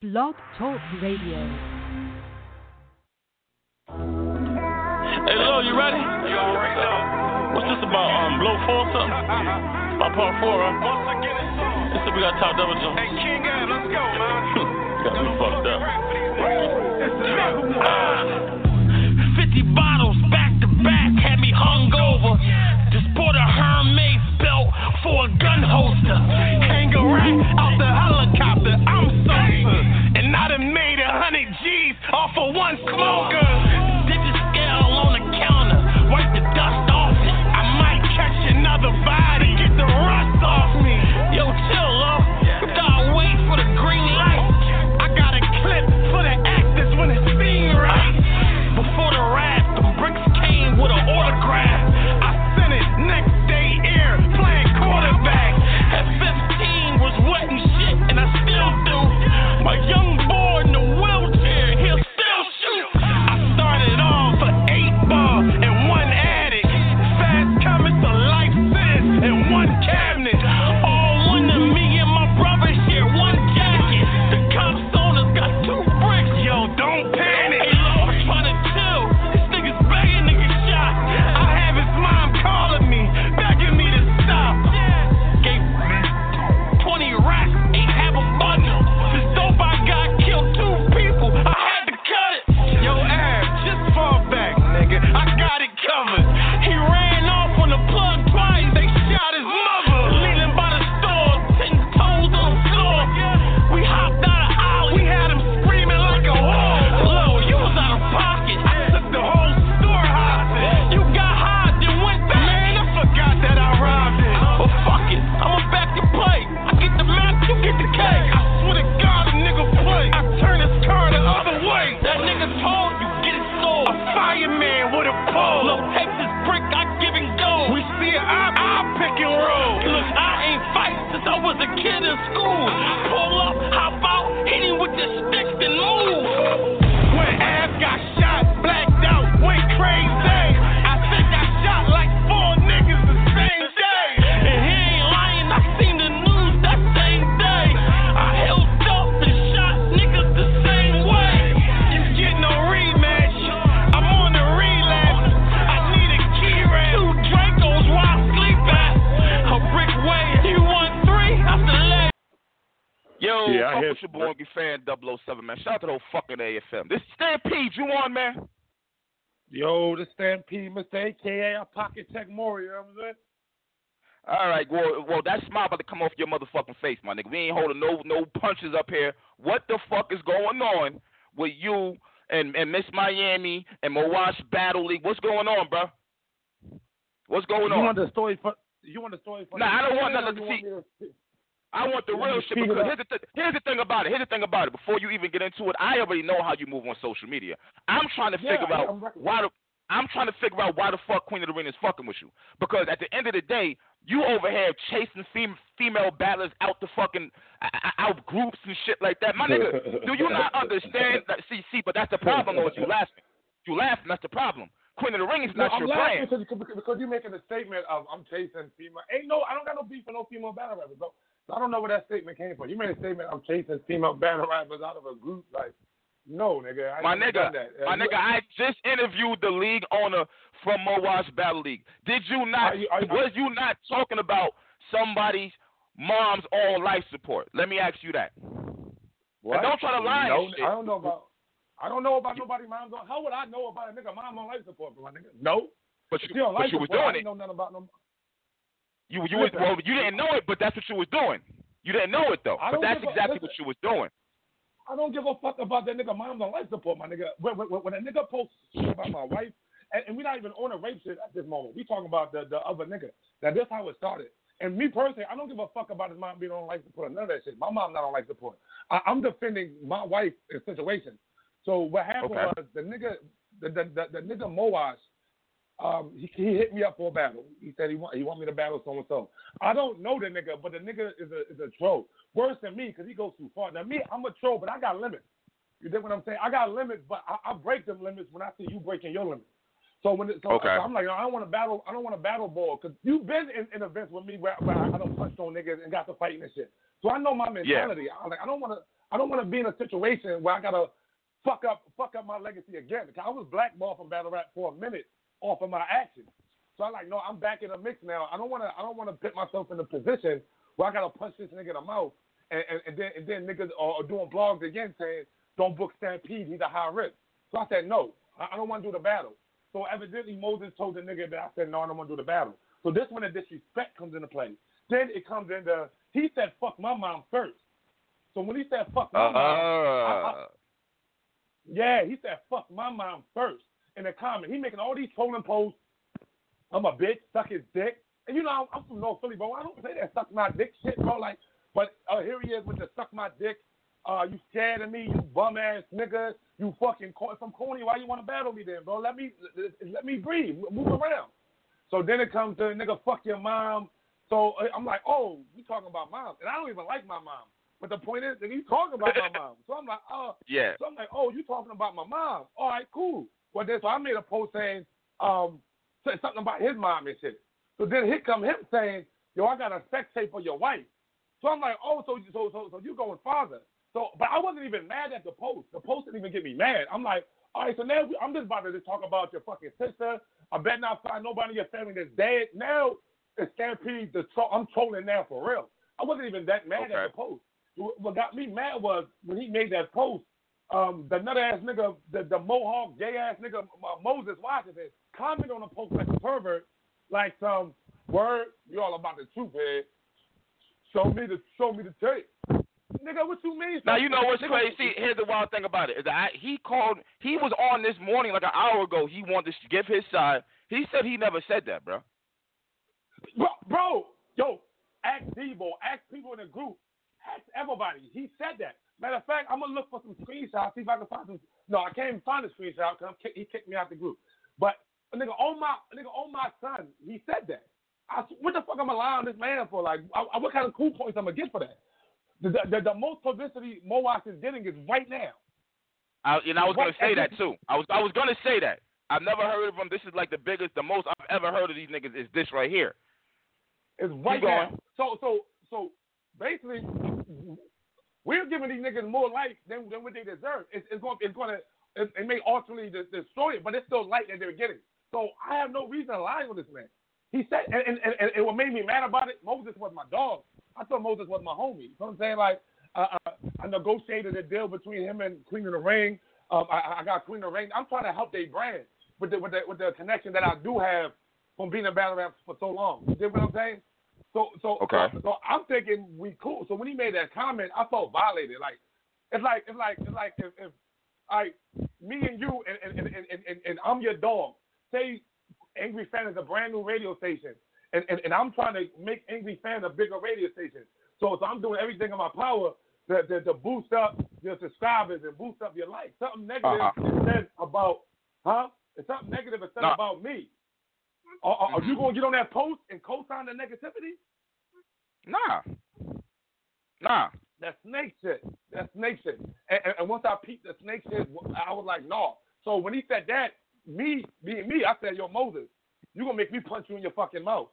Blog Talk Radio. Hey, Lil, you ready? You already know. What's this about? Um, blow four or something? About part four, right? Once again, it's on. This is we got top double jump. Hey, King Ab, let's go, man. got me fucked up. Uh, 50 bottles back to back had me hungover. Just bought a Hermes belt for a gun holster. Hang a rack out the helicopter. Man. Shout out to the whole fucking AFM. This is Stampede, you on, man? Yo, the Stampede, Mr. AKA, a pocket tech you know what I'm saying? All right, well, well, that smile about to come off your motherfucking face, my nigga. We ain't holding no no punches up here. What the fuck is going on with you and and Miss Miami and Mowash Battle League? What's going on, bro? What's going you on? want the story for you want the story for Nah, I don't want You nothing see. I want the real shit because here's the, th- here's the thing about it. Here's the thing about it. Before you even get into it, I already know how you move on social media. I'm trying to figure out I'm rec- why the I'm trying to figure out why the fuck Queen of the Ring is fucking with you. Because at the end of the day, you over here chasing fem- female battlers out the fucking out groups and shit like that. My nigga, do you not understand that? See, see, but that's the problem though. Is you laughing? You laughing? That's the problem. Queen of the Ring is No, not I'm your laughing brand. because, because, because you're making a statement of I'm chasing female. Ain't no, I don't got no beef with no female battle rappers, bro. So I don't know where that statement came from. You made a statement I'm chasing female battle rappers out of a group. Like, no, nigga. I My nigga, my you- nigga, I just interviewed the league owner from Mowash Battle League. Did you not? Are you- are you- was you not talking about somebody's mom's all life support? Let me ask you that. What? And don't try to lie No. I don't know about. I don't know about nobody mom's on. How would I know about a nigga mom on life support, my nigga? No. But you, but life you was support, I doing didn't it. know nothing about no. You you was, well, you didn't know it, but that's what you was doing. You didn't know it though, but that's give a- exactly what you was doing. I don't give a fuck about that nigga mom's on life support, my nigga. When, when, when a nigga posts shit about my wife, and, and we're not even on a rape shit at this moment. We talking about the, the other nigga. Now this how it started. And me personally, I don't give a fuck about his mom being on life support. None of that shit. My mom not on life support. I, I'm defending my wife in situations. So what happened Okay. was the nigga, the the, the, the nigga Mowash, um, he, he hit me up for a battle. He said he want he want me to battle so and so. I don't know the nigga, but the nigga is a is a troll. Worse than me because he goes too far. Now me, I'm a troll, but I got limits. You dig what I'm saying? I got limits, but I, I break them limits when I see you breaking your limits. So when it, so, Okay. so I'm like, I don't want to battle. I don't want to battle ball because you've been in, in events with me where, where I, I don't punch on niggas and got to fighting and shit. So I know my mentality. I like I don't want to. I don't want to be in a situation where I gotta fuck up fuck up my legacy again. Because I was blackballed from battle rap for a minute off of my actions. So I'm like, no, I'm back in the mix now. I don't want to I don't want to put myself in a position where I gotta punch this nigga in the mouth and, and, and then and then niggas are, doing blogs again saying don't book Stampede, he's a high risk. So I said no, I, I don't want to do the battle. So evidently Moses told the nigga that I said no, I don't want to do the battle. So this when the disrespect comes into play. Then it comes into he said fuck my mom first. So when he said fuck my Uh, mom, I- I- yeah, he said fuck my mom first in the comment. He making all these trolling posts. I'm a bitch, suck his dick. And you know I'm, from North Philly, bro. I don't say that suck my dick shit, bro. Like, but uh, here he is with the suck my dick. Uh, you scared of me, you bum ass nigga. You fucking co- if I'm corny, why you want to battle me then, bro? Let me let me breathe, move around. So then it comes to nigga fuck your mom. So uh, I'm like, oh, you talking about mom, and I don't even like my mom. But the point is, that he's talking about my mom. So I'm like, oh, yeah. so I'm like, oh, you talking about my mom? All right, cool. Well, then so I made a post saying um something about his mom and shit. So then here come him saying, yo, I got a sex tape for your wife. So I'm like, oh, so so so so you going farther? So, but I wasn't even mad at the post. The post didn't even get me mad. I'm like, all right, so now we, I'm just about to just talk about your fucking sister. I bet not find nobody in your family that's dead. Now it's Stampede. The tro- I'm trolling now for real. I wasn't even that mad Okay. at the post. What got me mad was when he made that post. Um, the nut ass nigga, the, the mohawk gay ass nigga uh, Moses Washington comment on the post like a pervert, like some word. You all about the truth, head. Show me the show me the tape, nigga. What you mean? Now you know what's Nigga, crazy. Here's the wild thing about it is I, he called. He was on this morning like an hour ago. He wanted to give his side. He said he never said that, bro. Bro, bro, yo, ask Debo, ask people in the group, ask everybody. He said that. Matter of fact, I'm gonna look for some screenshots, see if I can find some. No, I can't even find the screenshot because he kicked me out the group. But nigga, on my nigga, on my son, he said that. I, what the fuck am I lying on this man for? Like, I, I, what kind of cool points I'm gonna get for that? The, the, the, most publicity Mowash is getting is right now. I, and I was gonna say that too. I was I was gonna say that. I've never heard of him. This is like the biggest, the most I've ever heard of these niggas is this right here. It's right now. So so so basically, we're giving these niggas more life than, than what they deserve. It's, it's going it's going to it, it may ultimately de- destroy it, but it's still light that they're getting. So I have no reason to lie on this man. He said, and, and, and, and what made me mad about it, Moses was my dog. I thought Moses was my homie. You know what I'm saying? Like, uh, uh, I negotiated a deal between him and Queen of the Ring. Um, I, I got Queen of the Ring. I'm trying to help their brand with the, with the with the connection that I do have from being a battle rap for so long. You dig what I'm saying? So so Okay. so, I'm thinking we cool. So when he made that comment, I felt violated. Like it's like it's like it's like if, if I me and you and and, and, and, and I'm your dog. Say Angry Fan is a brand new radio station, and, and, and I'm trying to make Angry Fan a bigger radio station. So so I'm doing everything in my power to, to, to boost up your subscribers and boost up your likes. Something negative Uh-huh. is said about huh? It's something negative is said No. about me. Are, are, are you gonna get on that post and co-sign the negativity? Nah. Nah. That snake shit. That snake shit. And, and, and once I peeped the snake shit, I was like, nah. So when he said that, me being me, I said, yo, Moses, you gonna make me punch you in your fucking mouth.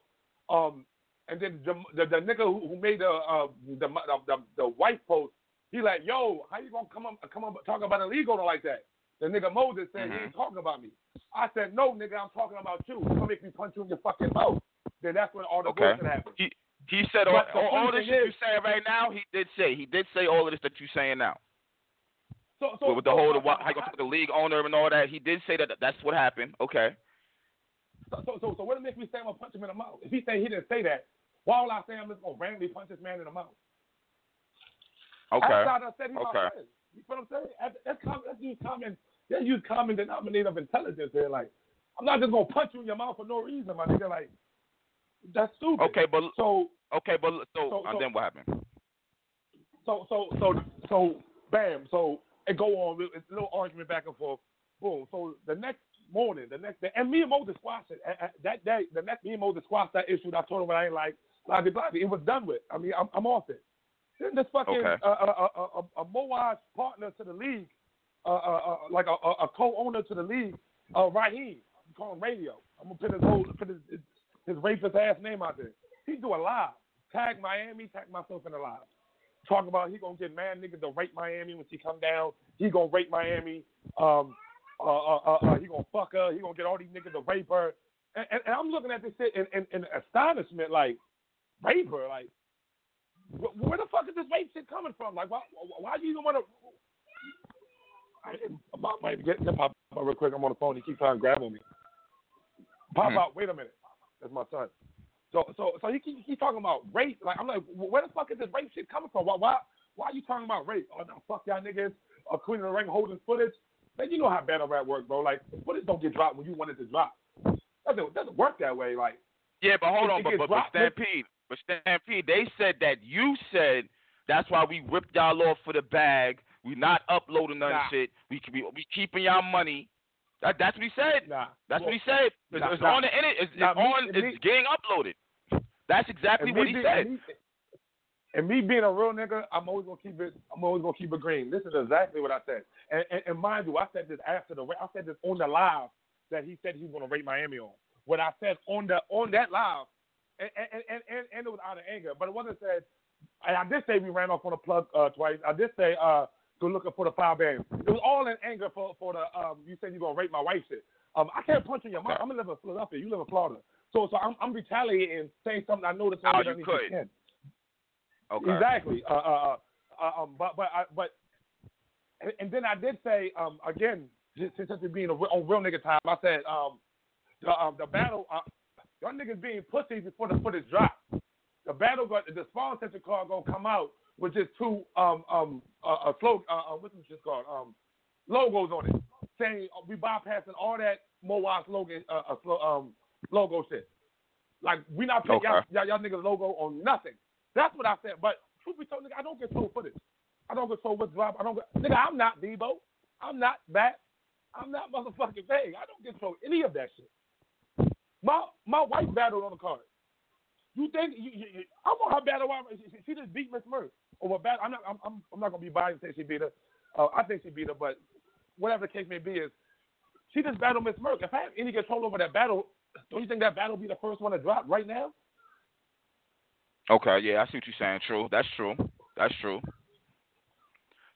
Um, and then the the, the nigga who, who made the, uh, the the the the white post, he like, yo, how you gonna come up come up talk about illegal like that? The nigga Moses said he Mhm. ain't talking about me. I said, no, nigga, I'm talking about you. Gonna make me punch you in your fucking mouth. Then that's when all the Okay. bullshit happened. He he said all, all, all this is- you saying right now. He did say he did say all of this that you're saying now. So, so with the so, whole the, how you gonna talk to the league owner and all that. He did say that that's what happened. Okay. So, so, so, so what makes me say I'm gonna punch him in the mouth? If he say he didn't say that, why would I say I'm just gonna randomly punch this man in the mouth? Okay. Outside I said he Okay. my friend. You know what I'm saying? That's, that's, com- that's use common. That's use common denominator of intelligence here. Like, I'm not just gonna punch you in your mouth for no reason, my nigga. Like, that's stupid. Okay, but So, okay, but so, So- and so- then what happened? so, so, so, so, bam. So it go on. It's a little argument back and forth. Boom. So the next morning, the next day, and me and Moses squashed it. That day, the next me and Moses squashed that issue. That I told him what I ain't like. Blah blah blah. It was done with. I mean, I'm, I'm off it. Then this fucking Okay. uh, uh, uh, uh, a Moaz partner to the league, uh, uh, uh, like a, a, co-owner to the league, uh, Raheem. I'm calling radio. I'm gonna put his whole put his, his, rapist ass name out there. He do a live. Tag Miami. Tag myself in a live. Talk about he gonna get mad niggas to rape Miami when she come down. He gonna rape Miami. Um, uh, uh, uh, uh, he gonna fuck her. He gonna get all these niggas to rape her. And, and, and I'm looking at this shit in, in, in astonishment, like rape her, like where the fuck is this rape shit coming from? Like why why do you even want to? Pop, might get get pop up real quick. I'm on the phone. He keeps trying to grab on me. Pop Mhm. out. Wait a minute. That's my son. So so so he keep, he's talking about rape. Like I'm like, where the fuck is this rape shit coming from? Why why why are you talking about rape? Oh no, fuck y'all niggas. Uh, Queen of the Ring holding footage. Man, you know how battle rap works, bro. Like footage don't get dropped when you want it to drop. Doesn't doesn't work that way. Like Yeah, but hold It- on, it but, but, but Stampede, but Stampede, they said that you said that's why we ripped y'all off for the bag. We not uploading none Nah. shit. We we, we keeping y'all money. That, that's what he said. nah. That's Well, what he said. It's, Nah, it's nah. on the internet. It's, it's on. It's me- getting uploaded. That's exactly what he be- said. And me, and me being a real nigga, I'm always gonna keep it. I'm always gonna keep it green. This is exactly what I said. And, and, and mind you, I said this after the. I said this on the live that he said he was gonna rape Miami on. What I said on the on that live, and and and, and, it was out of anger, but it wasn't said. And I did say we ran off on a plug uh, twice. I did say uh, go looking for the foul band. It was all in anger for for the. Um, you said you're gonna rape my wife shit. Um, I can't punch in your mouth. I'm gonna live in Philadelphia. You live in Florida. So so I'm I'm retaliating, saying something I know that's Oh, you get underneath your could. Okay. Exactly. Uh, uh, uh, um, but but I, but and, then I did say um, again since since it being a, on real nigga time, I said um, the um, the battle uh, y'all niggas being pussies before the footage drop. The battle got the spawn center card gonna come out with just two um um uh, a slogan uh, uh, what's this shit called um logos on it saying uh, we bypassing all that Moa slogan uh, uh um logo shit. Like we not putting y'all, y'all y'all niggas logo on nothing. That's what I said. But truth be told, nigga, I don't get control footage. I don't get control what's drop. I don't. Nigga, I'm not Debo. I'm not that. I'm not motherfucking vague. I don't get control any of that shit. My my wife battled on the card. You think you, you, you, I want her battle? She, she- she just beat Miss Murray. What battle? I'm not. I'm, I'm, I'm not gonna be biased and say she beat her. Uh, I think she beat her, but whatever the case may be, is she just battled Miss Merck. If I have any control over that battle, don't you think that battle will be the first one to drop right now? Okay, yeah, I see what you're saying. True, that's true. That's true.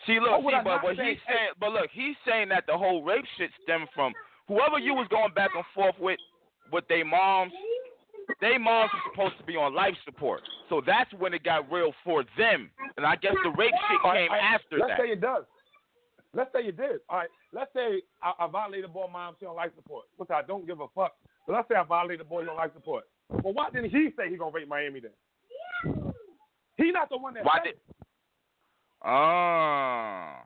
See, look, see, but what he's saying, but look, he's saying that the whole rape shit stemmed from whoever you was going back and forth with, with their moms. their moms were supposed to be on life support, so that's when it got real for them. And I guess the rape shit came right, after let's that. say it does. Let's say it did. All right. Let's say I, I violated boy mom, she on life support, which I don't give a fuck. But let's say I violated boy, he on life support. Well, why didn't he say he gonna rape Miami then? He not the one that Why said did? it. Ah.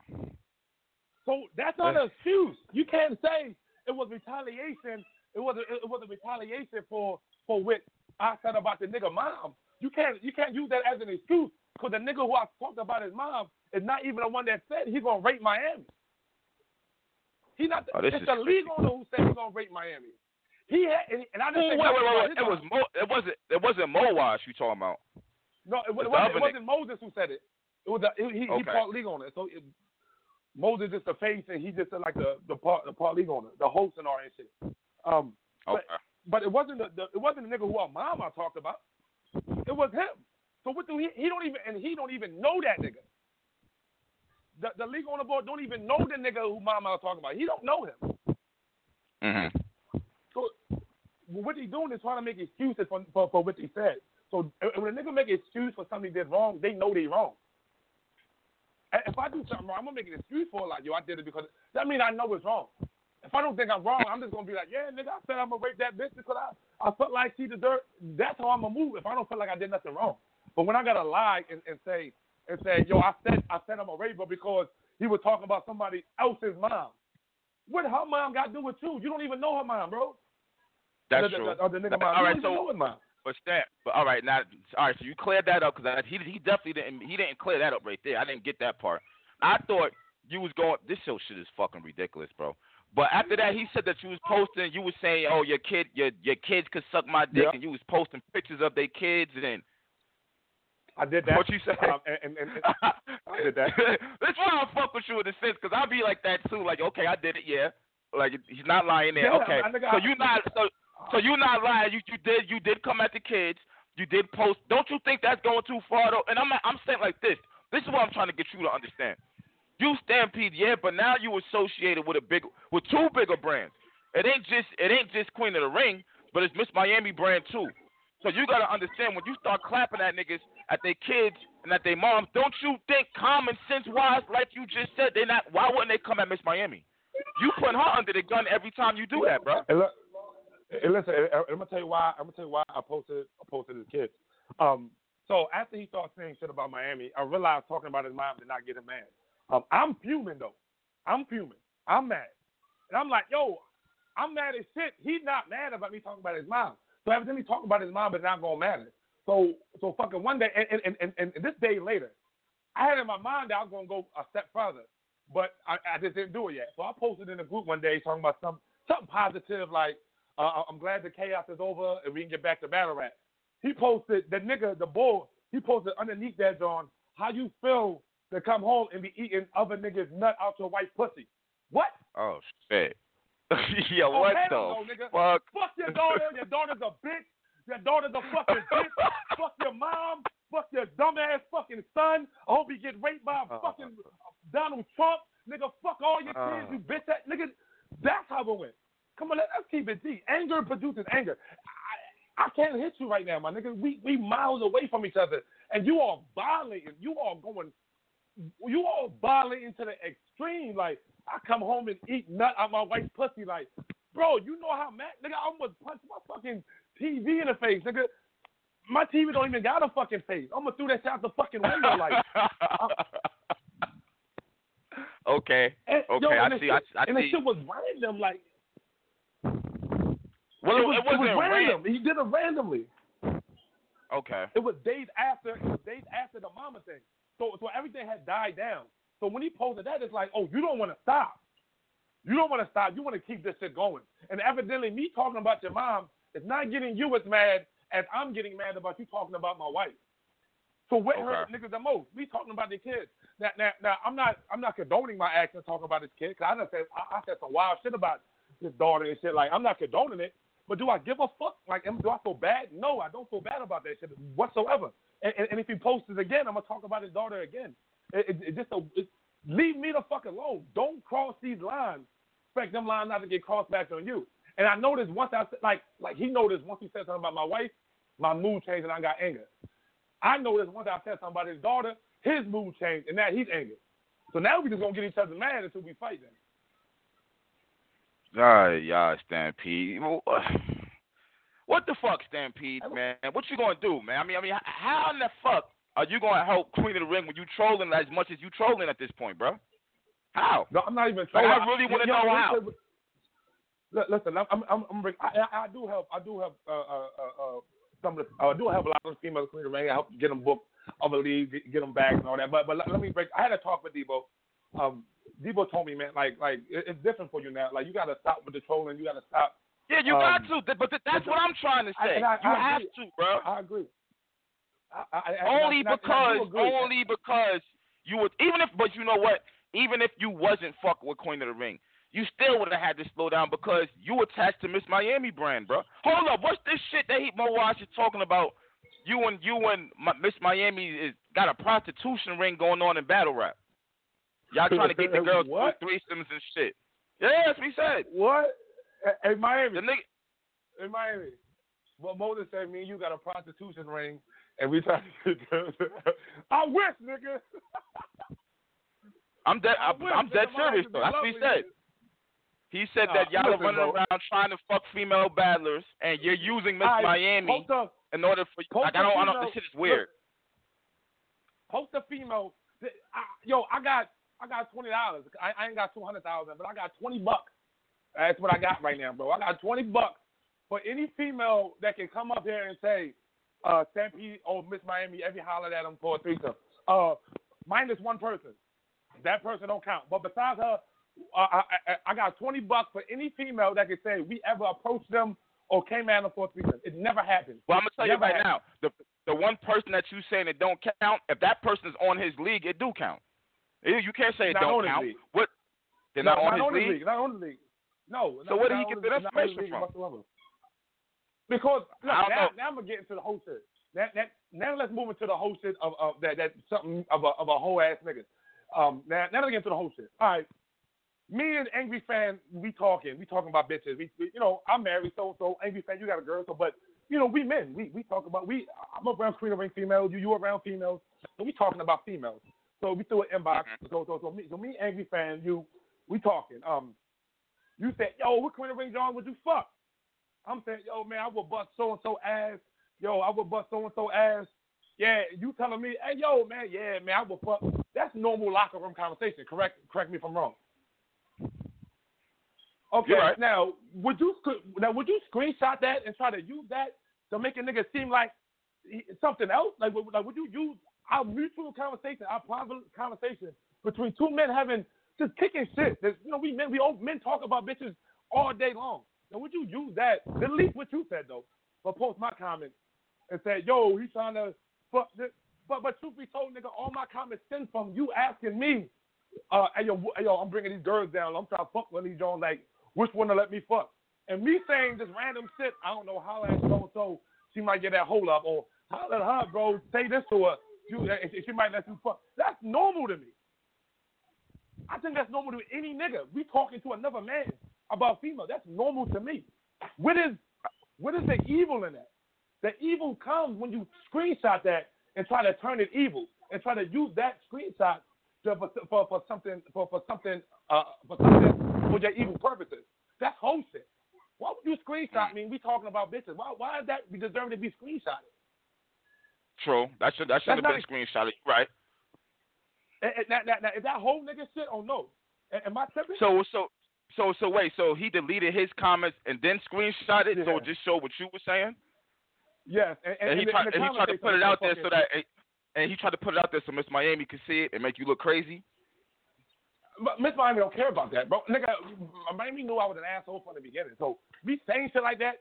So that's not an excuse. You can't say it was retaliation. It was a, it was a retaliation for for what I said about the nigga mom. You can't you can't use that as an excuse because the nigga who I talked about his mom is not even the one that said he's gonna rape Miami. He not. Oh, it's the league owner who said he's gonna rape Miami. He had, and, and I didn't wait, wait, wait, wait. It was Mo, it wasn't It wasn't Mowash you talking about. No, it, it wasn't, it wasn't Moses who said it. It was the, he, he Okay. part league owner. So it, Moses is the face, and he just said like the the part the part league owner, the host and all that shit. Um, Okay. but it wasn't the, the it wasn't the nigga who our mama talked about. It was him. So what do he? He don't even and he don't even know that nigga. The the league owner board don't even know the nigga who mama was talking about. He don't know him. Mhm. So what he doing is trying to make excuses for for, for what he said. So when a nigga make an excuse for something he did wrong, they know they wrong. If I do something wrong, I'm gonna make an excuse for it. Like, yo, I did it because that means I know it's wrong. If I don't think I'm wrong, I'm just gonna be like, yeah, nigga, I said I'm gonna rape that bitch because I, I felt like she deserved. That's how I'm gonna move. If I don't feel like I did nothing wrong, but when I gotta lie and, and say and say, yo, I said I said I'm a rape because he was talking about somebody else's mom. What her mom got to do with you? You don't even know her mom, bro. That's the, true. The, or the nigga mom. All even so- mom. But Stan, but all right, now, all right. So you cleared that up because he he definitely didn't he didn't clear that up right there. I didn't get that part. I thought you was going. This show shit is fucking ridiculous, bro. But after that, he said that you was posting. You was saying, "Oh, your kid, your your kids could suck my dick," and you was posting pictures of their kids and I did that. what you said? Um, and, and, and, I did that. That's why I fuck with you in a sense, because I be like that too. Like, okay, I did it, yeah. Like he's not lying there. Yeah, okay, so you not so so you not lying. You you did you did come at the kids. You did post. Don't you think that's going too far though? And I'm I'm saying like this. This is what I'm trying to get you to understand. You Stampede, yeah, but now you associated with a big, with two bigger brands. It ain't just, it ain't just Queen of the Ring, but it's Miss Miami brand too. So you gotta understand when you start clapping at niggas, at their kids, and at their moms, don't you think common sense wise, like you just said, they not? Why wouldn't they come at Miss Miami? You putting her under the gun every time you do that, bro. And look, and listen, I'm gonna tell you why. I'm gonna tell you why I posted I posted his kids. Um, so after he started saying shit about Miami, I realized talking about his mom did not get him mad. Um, I'm fuming though. I'm fuming. I'm mad, and I'm like, yo, I'm mad as shit. He's not mad about me talking about his mom. So evidently talking about his mom is not gonna matter. So so fucking one day and and, and, and this day later, I had in my mind that I was gonna go a step further, but I, I just didn't do it yet. So I posted in a group one day talking about some something positive like uh, I'm glad the chaos is over and we can get back to battle rap. He posted the nigga, the bull. He posted underneath that, John, how you feel to come home and be eating other niggas' nut out your white pussy. What? Oh shit. yeah, oh, what the no, nigga. fuck? Fuck your daughter. Your daughter's a bitch. Your daughter's a fucking bitch. fuck your mom. Fuck your dumbass fucking son. I hope he get raped by a Uh. fucking Donald Trump. Nigga, fuck all your kids, Uh. you bitch. That nigga, that's how it went. Come on, let, let's keep it deep. Anger produces anger. I, I can't hit you right now, my nigga. We we miles away from each other, and you are violating. You are going. You all violating to the extreme. Like I come home and eat nut out my wife's pussy. Like, bro, you know how mad nigga I almost punched my fucking TV in the face, nigga. My TV don't even got a fucking face. I'm gonna throw that shit out the fucking window, like. okay. And, Okay, yo, I see- I- I and the shit was random, like. Well, it was, it wasn't it was random. ran- He did it randomly. Okay. It was days after. It was days after the mama thing. So so everything had died down. So when he posted that, it's like, oh, you don't want to stop. You don't want to stop. You want to keep this shit going. And evidently, me talking about your mom is not getting you as mad as I'm getting mad about you talking about my wife. So what hurt Okay. niggas the most? Me talking about the kids. Now, now, now I'm not, I'm not condoning my actions talking about this kid. Cause I done said, I, I said some wild shit about his daughter and shit. Like I'm not condoning it, but do I give a fuck? Like, am- do I feel bad? No, I don't feel bad about that shit whatsoever. And, and, if he posts it again, I'm gonna talk about his daughter again. It, it, it just a, it, leave me the fuck alone. Don't cross these lines. Expect them lines not to get crossed back on you. And I noticed once I said, like, like he noticed once he said something about my wife, my mood changed and I got anger. I noticed once I said something about his daughter, his mood changed and now he's angry. So now we just gonna get each other mad until we fight. Then. Ah, yeah, Stampede. What the fuck, Stampede, man? What you gonna do, man? I mean, I mean, how in the fuck are you gonna help Queen of the Ring when you trolling as much as you trolling at this point, bro? How? No, I'm not even. Like, trolling. I really wanna know listen, how. Listen, I'm, I'm, I'm, I'm I, I, I do help. I do help. Uh, uh, uh, uh, some of the, I do help a lot of the female queen of the ring. I help get them booked of the league, get, get them back and all that. But, but let, let me break. I had a talk with Debo. Um, Debo told me, man, like, like it, it's different for you now. Like, you got to stop with the trolling. You got to stop. Yeah, you Um, got to. But that's but- what I'm trying to say. and I- you I have agree. to, bro. I agree. I, I, I, only I- I because, agree. only because you would. Even if, but you know what? Even if you wasn't fuck with Queen of the Ring, you still would have had to slow down because you attached to Miss Miami brand, bro. Hold up, what's this shit that he Mo Wash is talking about? You and you and Miss Miami is got a prostitution ring going on in battle rap. Y'all trying to get the girls What? through threesomes and shit. Yeah, that's what he said. What? Hey, Miami. The nigga, in Miami. Well, Moses said, "Me and you got a prostitution ring, and we try to." get I wish, nigga. I'm dead. I I'm, wish, I'm dead nigga, my life serious though. That's what he said. He said Nah, that y'all are running bro. around trying to fuck female battlers, and you're using Miss right, Miami in order for. Like, I don't. I don't. This shit is weird. post a female. I, yo, I got, I got twenty dollars. I, I ain't got two hundred thousand, but I got twenty bucks. That's what I got right now, bro. I got twenty bucks for any female that can come up here and say, uh, Stampede or Miss Miami, every hollered at them for a threesome. Uh, minus one person. That person don't count. But besides her, uh, I, I, I got 20 bucks for any female that can say we ever approached them or came at them for a threesome. It never happened. Well, I'm gonna tell you right happened. now, the the one person that you saying it don't count, if that person is on his league, it do count. You can't say it Not don't count. What? They're No, not on his the league. Not on the league. No. So where did he get the- that information from? whatsoever. Because look, now, now I'm gonna get into the whole shit. that, that, now let's move into the whole shit of, of that that something of a of a whole ass nigga. Um, now now let's get into the whole shit. All right, me and Angry Fan, we talking, we talking about bitches. We, we you know, I'm married, so so Angry Fan, you got a girl, so but you know, we men, we we talk about we. I'm around Queen of Ring females, you you around females, so we talking about females. So we threw an inbox. So so so me so me Angry Fan, you, we talking. Um, you said, yo, what Queen of Ring John would you fuck? I'm saying, yo, man, I would bust so and so ass. Yo, I would bust so and so ass. Yeah, you telling me, hey, yo, man, yeah, man, I would fuck. That's normal locker room conversation. Correct, correct me if I'm wrong. Okay, right. now would you now would you screenshot that and try to use that to make a nigga seem like something else? Like, would- like would you use our mutual conversation, our private conversation between two men having just kicking shit? There's, you know, we men we all men talk about bitches all day long. Now would you use that? Delete what you said though, but post my comment and say, yo, he's trying to fuck this. But but truth be told, nigga, all my comments stem from you asking me, uh, hey yo, hey, yo, I'm bringing these girls down. I'm trying to fuck one of these Jones. Like, which one to let me fuck? And me saying just random shit. I don't know how that so so she might get that hold up or holler at her, bro. Say this to her. You, she- she might let you fuck. That's normal to me. I think that's normal to any nigga. We talking to another man about female. That's normal to me. What is what is the evil in that? The evil comes when you screenshot that and try to turn it evil and try to use that screenshot to, for, for, for something for, for something uh, for something for your evil purposes. That's whole shit. Why would you screenshot me? We talking about bitches. Why why is that deserving to be screenshotted? True. That should that should have been screenshotted. Right. And, and now, now, now, is that whole nigga shit or no? Am- I tripping? So so so so wait. So he deleted his comments and then screenshot it. So it just show what you were saying. yes, and, and, And, he tried and he tried to put it out there so that and he tried to put it out there so Miss Miami could see it and make you look crazy. But Miss Miami don't care about that, bro. Nigga, Miami knew I was an asshole from the beginning. So me saying shit like that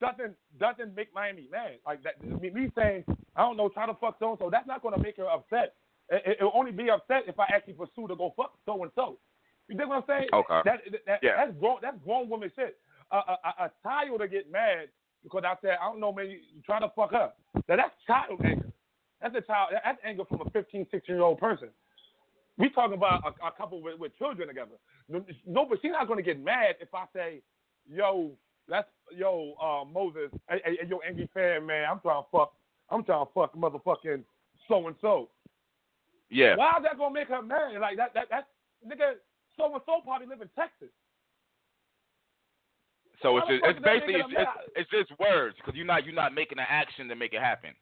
doesn't doesn't make Miami mad. Like that, me, me saying I don't know, try to fuck so and so. That's not gonna make her upset. It, will only be upset if I actually pursue to go fuck so and so. You dig what I'm saying? Okay. That, that Yeah. that's grown that's grown woman shit. A a child to get mad because I said I don't know, man. You, you try to fuck up? Now that's child anger. That's a child. That's anger from a 15, 16 year old person. We talking about a, a couple with, with children together. No, no, but she's not gonna get mad if I say, "Yo, that's yo, uh, Moses, hey, hey, hey, yo, angry fan, man. I'm trying to fuck. I'm trying to fuck motherfucking so and so." Yeah. Why is that gonna make her mad? Like that? That that's nigga. So and so probably live in Texas. So Why it's just, it's basically it's, it's, it's just words because you're not you're not making an action to make it happen.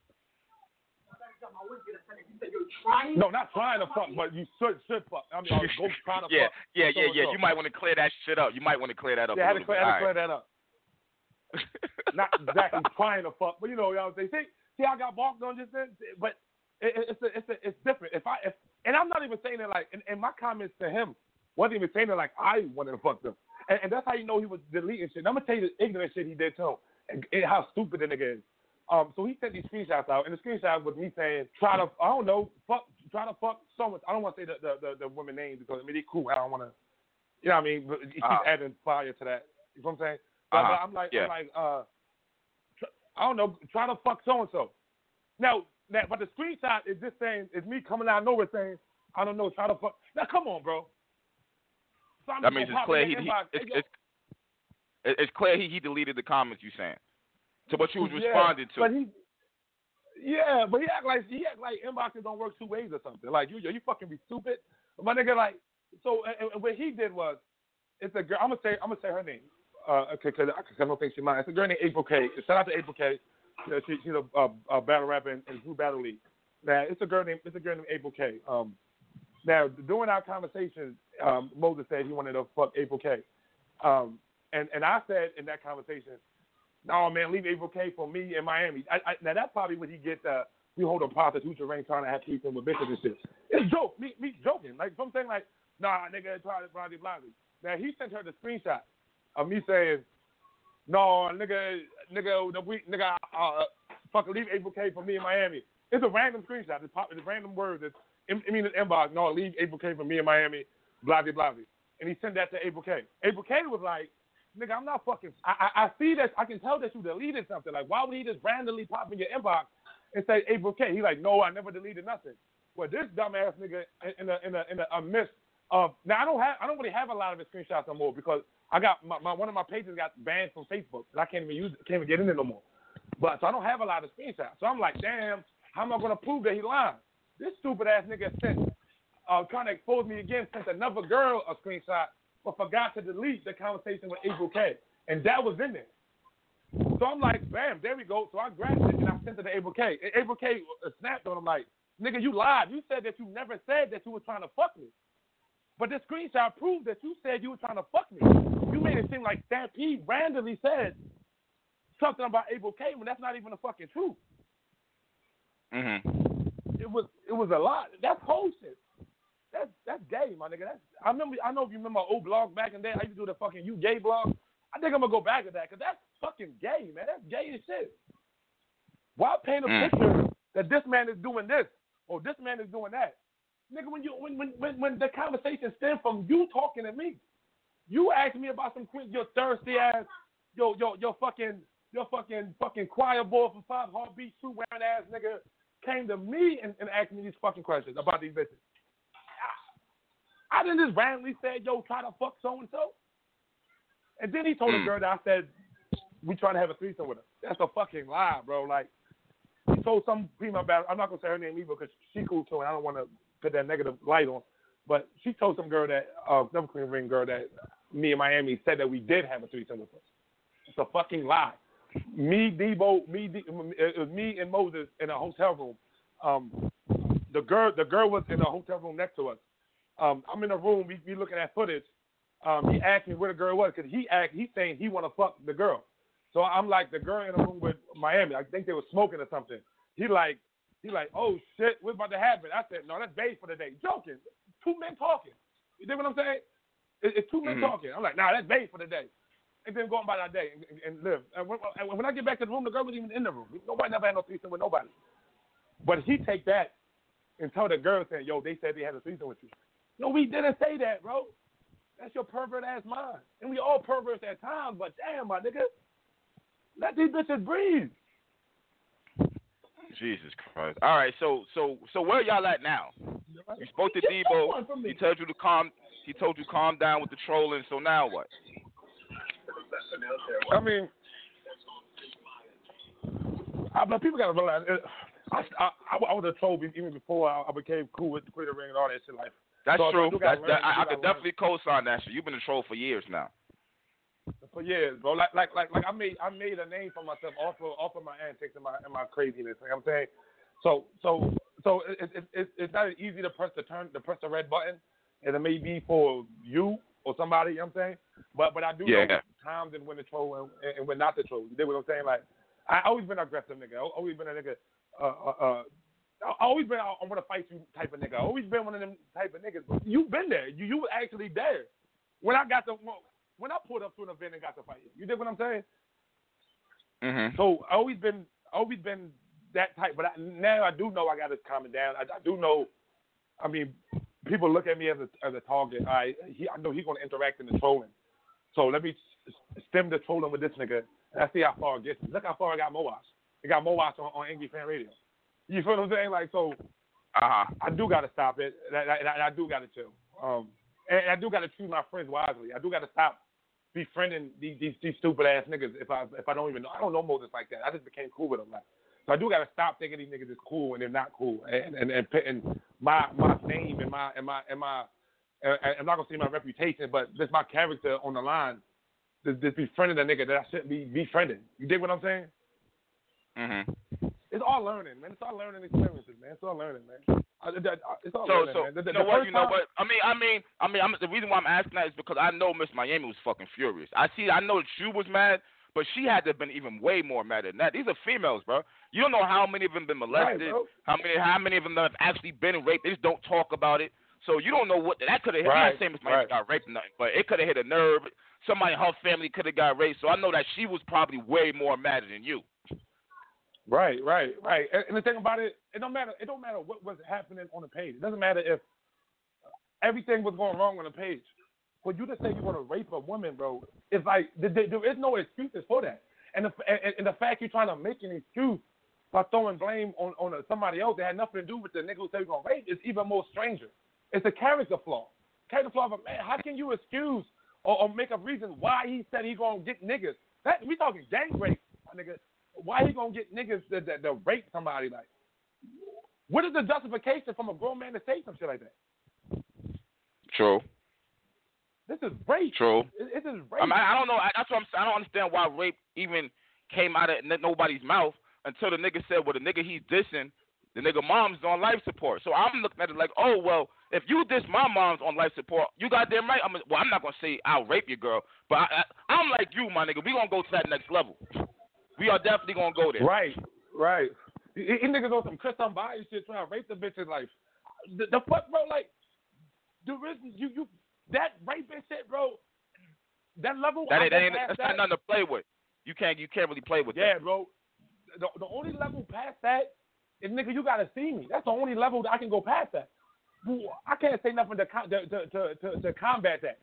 No, not trying to fuck, but you should should fuck. I mean, go try to yeah, fuck. yeah, yeah, yeah. so-and-so. You might want to clear that shit up. You might want to clear that up. Yeah, a had to clear, had to clear right. that up. not exactly trying to fuck, but you know, y'all say, see, see, I got balked on just then, but it, it, it's a, it's a, it's different. If I, if, and I'm not even saying it like, and, and my comments to him wasn't even saying it like I wanted to fuck them, and, and that's how you know he was deleting shit. And I'm gonna tell you the ignorant shit he did too, and, and how stupid the nigga is. Um, so he sent these screenshots out, and the screenshot was me saying, try to, I don't know, fuck, try to fuck someone. I don't want to say the the, the, the woman name because I mean they cool. I don't want to, you know what I mean? But he keeps Uh-huh. adding fire to that. You know what I'm saying? But, Uh-huh. but I'm like, Yeah. I'm like, uh, tr- I don't know, try to fuck so and so. Now, but the screenshot is just saying, is me coming out of nowhere saying, I don't know, try to fuck. Now, come on, bro. So That means it's clear he, he it's, it's it's clear he, he deleted the comments you saying to what you was yeah, responding to. But he, yeah, but he act like he act like inboxes don't work two ways or something. Like you, you fucking be stupid. My nigga, like, so and, and what he did was, it's a girl. I'm gonna say, I'm gonna say her name, uh, okay, because I don't think she might. It's a girl named April K. Shout out to April K. You know, she, she's a, a, a battle rapper in, in Drew Battle League. Now, it's a girl named it's a girl named April K. Um, now during our conversation, um, Moses said he wanted to fuck April K. Um, and and I said in that conversation, no man, leave April K for me in Miami. I, I, now that's probably what he get. Uh, we hold a prostitute ring trying to have peace with bitches and shit. It's joke, me me joking. Like so I'm saying like, nah, nigga, to blah blah blah. Now he sent her the screenshot of me saying, no, nigga, nigga, the week, nigga, uh, fucking leave April K for me in Miami. It's a random screenshot. It's, pop, it's random words. It's, I mean, the inbox. No, leave April K for me in Miami. Blah blah blah. And he sent that to April K. April K was like, nigga, I'm not fucking. I, I, I see that. I can tell that you deleted something. Like, why would he just randomly pop in your inbox and say April K. He like, no, I never deleted nothing. Well, this dumbass nigga in a in a in a, a midst of now I don't have I don't really have a lot of his screenshots no more because I got my, my one of my pages got banned from Facebook and I can't even use can't even get in it no more. But so I don't have a lot of screenshots. So I'm like, damn, how am I gonna prove that he lying? This stupid ass nigga sent uh, trying to expose me again, sent another girl a screenshot, but forgot to delete the conversation with April K. And that was in there. So I'm like, bam, there we go. So I grabbed it and I sent it to April K. And April K uh, snapped on him like, nigga, you lied. You said that you never said that you were trying to fuck me. But this screenshot proved that you said you were trying to fuck me. You made it seem like Stampede randomly said something about April K when that's not even the fucking truth. Mhm. It was it was a lot. That's whole shit. That's that's gay, my nigga. That's I remember. I know if you remember my old blog back in the day. I used to do the fucking you gay blog. I think I'm gonna go back to that because that's fucking gay, man. That's gay as shit. Why paint a Mm. picture that this man is doing this or this man is doing that? Nigga, when you when when when, when the conversation stemmed from you talking to me, you asked me about some queen, your thirsty ass, your your your fucking your fucking fucking choir boy from Five Heartbeat shoe wearing ass nigga came to me and, and asked me these fucking questions about these bitches. I, I didn't just randomly say, yo, try to fuck so and so. And then he told the Mm. girl that I said, we trying to have a threesome with her. That's a fucking lie, bro. Like, he told some female about I'm not gonna say her name either because she cool too, and I don't want to put that negative light on. But she told some girl that, uh, Queen Ring girl that me and Miami said that we did have a threesome with her. It's a fucking lie. Me, Debo, me, D, it was me and Moses in a hotel room. Um, the girl, the girl was in a hotel room next to us. Um, I'm in a room. We, we looking at footage. Um, he asked me where the girl was because he asked. He's saying he want to fuck the girl. So I'm like the girl in the room with Miami. I think they were smoking or something. He like he like oh shit, what's about to happen? I said no, that's bait for the day. Joking. Two men talking. You dig what I'm saying? It, it's two men Mhm. talking. I'm like nah, that's bait for the day. And then go on about our day and, and, and live. And when, and when I get back to the room, the girl wasn't even in the room. Nobody never had no threesome with nobody. But he take that and tell the girl saying, yo, they said they had a threesome with you. No, we didn't say that, bro. That's your pervert ass mind. And we all perverts at times, but damn, my nigga. Let these bitches breathe. Jesus Christ. All right, so so so where y'all at now? You spoke to Debo. someone from me. He told you to calm. He told you calm down with the trolling. So now what? I mean, I, but people gotta realize. It, I, I, I would have told you even before I, I became cool with the Twitter ring and all that shit. Like, That's So, true. you gotta That's, that, I, I could learn. definitely co-sign that shit. You've been a troll for years now. For years, bro. Like, like, like, like I made, I made a name for myself off of, off of my antics and my, and my craziness. You know what I'm saying? So, so, so it, it, it, it's not easy to press the turn, to press the red button, and it may be for you or somebody. You know what I'm saying? But, but I do Yeah. know times and when to troll and, and when not to troll. You know what I'm saying? Like, I always been an aggressive nigga. I always been a nigga. Uh, uh, uh, I always been I want to fight you type of nigga. I always been one of them type of niggas. You've been there. You you were actually there when I got the when I pulled up to an event and got to fight you. You dig what I'm saying? Mhm. So I always been always been that type. But I, now I do know I got to calm it down. I, I do know. I mean, people look at me as a as a target. I he, I know he's gonna interact in the trolling. So let me stem the trolling with this nigga. And I see how far it gets. Look how far I got Mowash. It got Mowash on, on Angry Fan Radio. You feel what I'm saying? Like so. Uh huh. I do got to stop it. And I, and I, I do got to chill. Um, and I do got to choose my friends wisely. I do got to stop befriending these, these these stupid ass niggas. If I if I don't even know, I don't know Moses like that. I just became cool with them. Like, so I do got to stop thinking these niggas is cool and they're not cool. And and and putting my my name and my and my and my I'm not gonna say my reputation, but just my character on the line. Just, just befriending a nigga that I shouldn't be befriending. You dig what I'm saying? Mhm. It's all learning, man. It's all learning experiences, man. It's all learning, man. I- I- I- It's all So so man. The- you the- know the what? You know what? I mean I mean I mean I'm, the reason why I'm asking that is because I know Miss Miami was fucking furious. I see. I know that you was mad. But she had to have been even way more mad than that. These are females, bro. You don't know how many of them been molested, Right, how many how many of them have actually been raped. They just don't talk about it. So you don't know what that could have hit. I'm not saying Miss Miami right. got raped or nothing, but it could have hit a nerve. Somebody in her family could have got raped. So I know that she was probably way more mad than you. Right, right, right. And, the thing about it, it don't matter. It don't matter what was happening on the page. It doesn't matter if everything was going wrong on the page. For you to say you want to rape a woman, bro, it's like there, there is no excuses for that. And the and, and the fact you're trying to make an excuse by throwing blame on on somebody else that had nothing to do with the nigga who said he gonna rape is even more stranger. It's a character flaw. Character flaw, of a man, how can you excuse or, or make a reason why he said he gonna get niggas? That we talking gang rape, my nigga. Why he gonna get niggas that, that, that rape somebody like? What is the justification from a grown man to say some shit like that? True. This is rape. True. This is rape. I, mean, I don't know. I, that's what I'm. saying. I don't understand why rape even came out of n- nobody's mouth until the nigga said, "Well, the nigga he's dissing, the nigga mom's on life support." So I'm looking at it like, "Oh well, if you diss my mom's on life support, you got damn right." I'm well. I'm not gonna say I'll rape your girl, but I, I, I'm like you, my nigga. We gonna go to that next level. We are definitely gonna go there. Right, right. These niggas on some Chris Body shit trying to rape the bitch in life. The, the fuck, bro, like, the reason you, you, that raping shit, bro, that level, That ain't, that ain't that's that. not nothing to play with. You can't you can't really play with Yeah, that. bro. The, the only level past that is, nigga, you gotta see me. That's the only level that I can go past that. I can't say nothing to to to to, to, to combat that.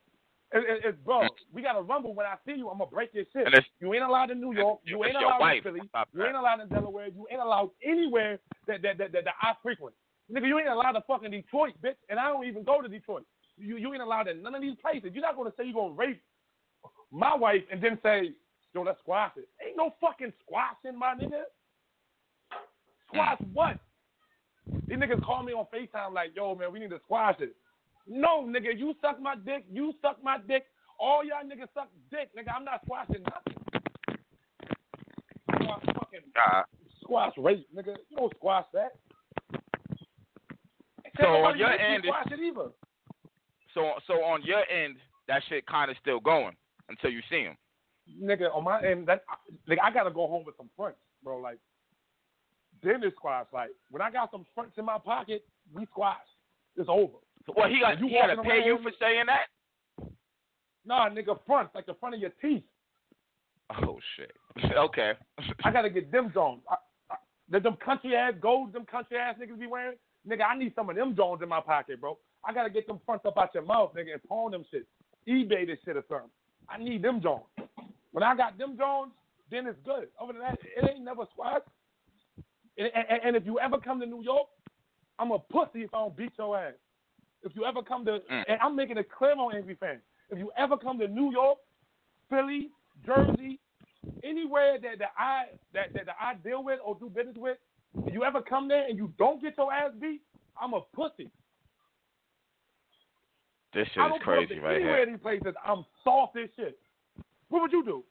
It, it, it's bro, we gotta rumble when I see you. I'm gonna break your shit. You ain't allowed in New York. You ain't allowed wife. in Philly. You ain't allowed in Delaware. You ain't allowed anywhere that that, that, that, that I frequent. Nigga, you ain't allowed to fucking Detroit, bitch. And I don't even go to Detroit. You you ain't allowed in none of these places. You're not gonna say you're gonna rape my wife and then say, yo, let's squash it. Ain't no fucking squashing, my nigga. Squash what? These niggas call me on FaceTime like, yo, man, we need to squash it. No, nigga, you suck my dick, you suck my dick. All y'all niggas suck dick, nigga. I'm not squashing nothing. Squash fucking Nah. squash rape, nigga. You don't squash that. So on your you end, squash it either. So so on your end, that shit kind of still going until you see him. nigga, on my end, that like I gotta go home with some fronts, bro. Like, then it's squash. Like, when I got some fronts in my pocket, we squash. It's over. Well, he got You he got to pay you for saying that. Nah, nigga, fronts like the front of your teeth. Oh shit. okay. I gotta get them Jones. I, I, the, them country ass golds, them country ass niggas be wearing. Nigga, I need some of them Jones in my pocket, bro. I gotta get them fronts up out your mouth, nigga, and pawn them shit. eBay this shit or something. I need them Jones. When I got them Jones, then it's good. Other than that, it ain't never squash. And, and, and if you ever come to New York, I'm a pussy if I don't beat your ass. If you ever come to, Mm. and I'm making it clear on Angry Fan, if you ever come to New York, Philly, Jersey, anywhere that, that I that, that, that I deal with or do business with, if you ever come there and you don't get your ass beat, I'm a pussy. This shit is crazy right anywhere here. in these places. I'm soft as shit. What would you do?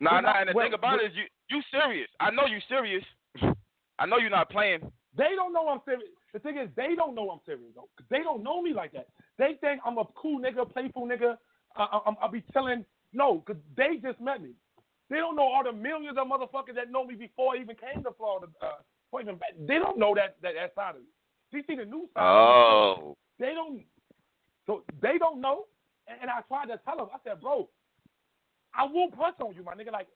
Nah, nah. And the well, thing about it is, you you serious. I know you serious. I know you're not playing. They don't know I'm serious. The thing is, they don't know I'm serious though. 'Cause they don't know me like that. They think I'm a cool nigga, playful nigga. I, I, I'm- I'll be telling No, because they just met me. They don't know all the millions of motherfuckers that know me before I even came to Florida. Uh, before even back. They don't know that, that that side of me. They see the new side. Oh. They don't. So they don't know. And, and I tried to tell them. I said, bro, I will punch on you, my nigga. Like,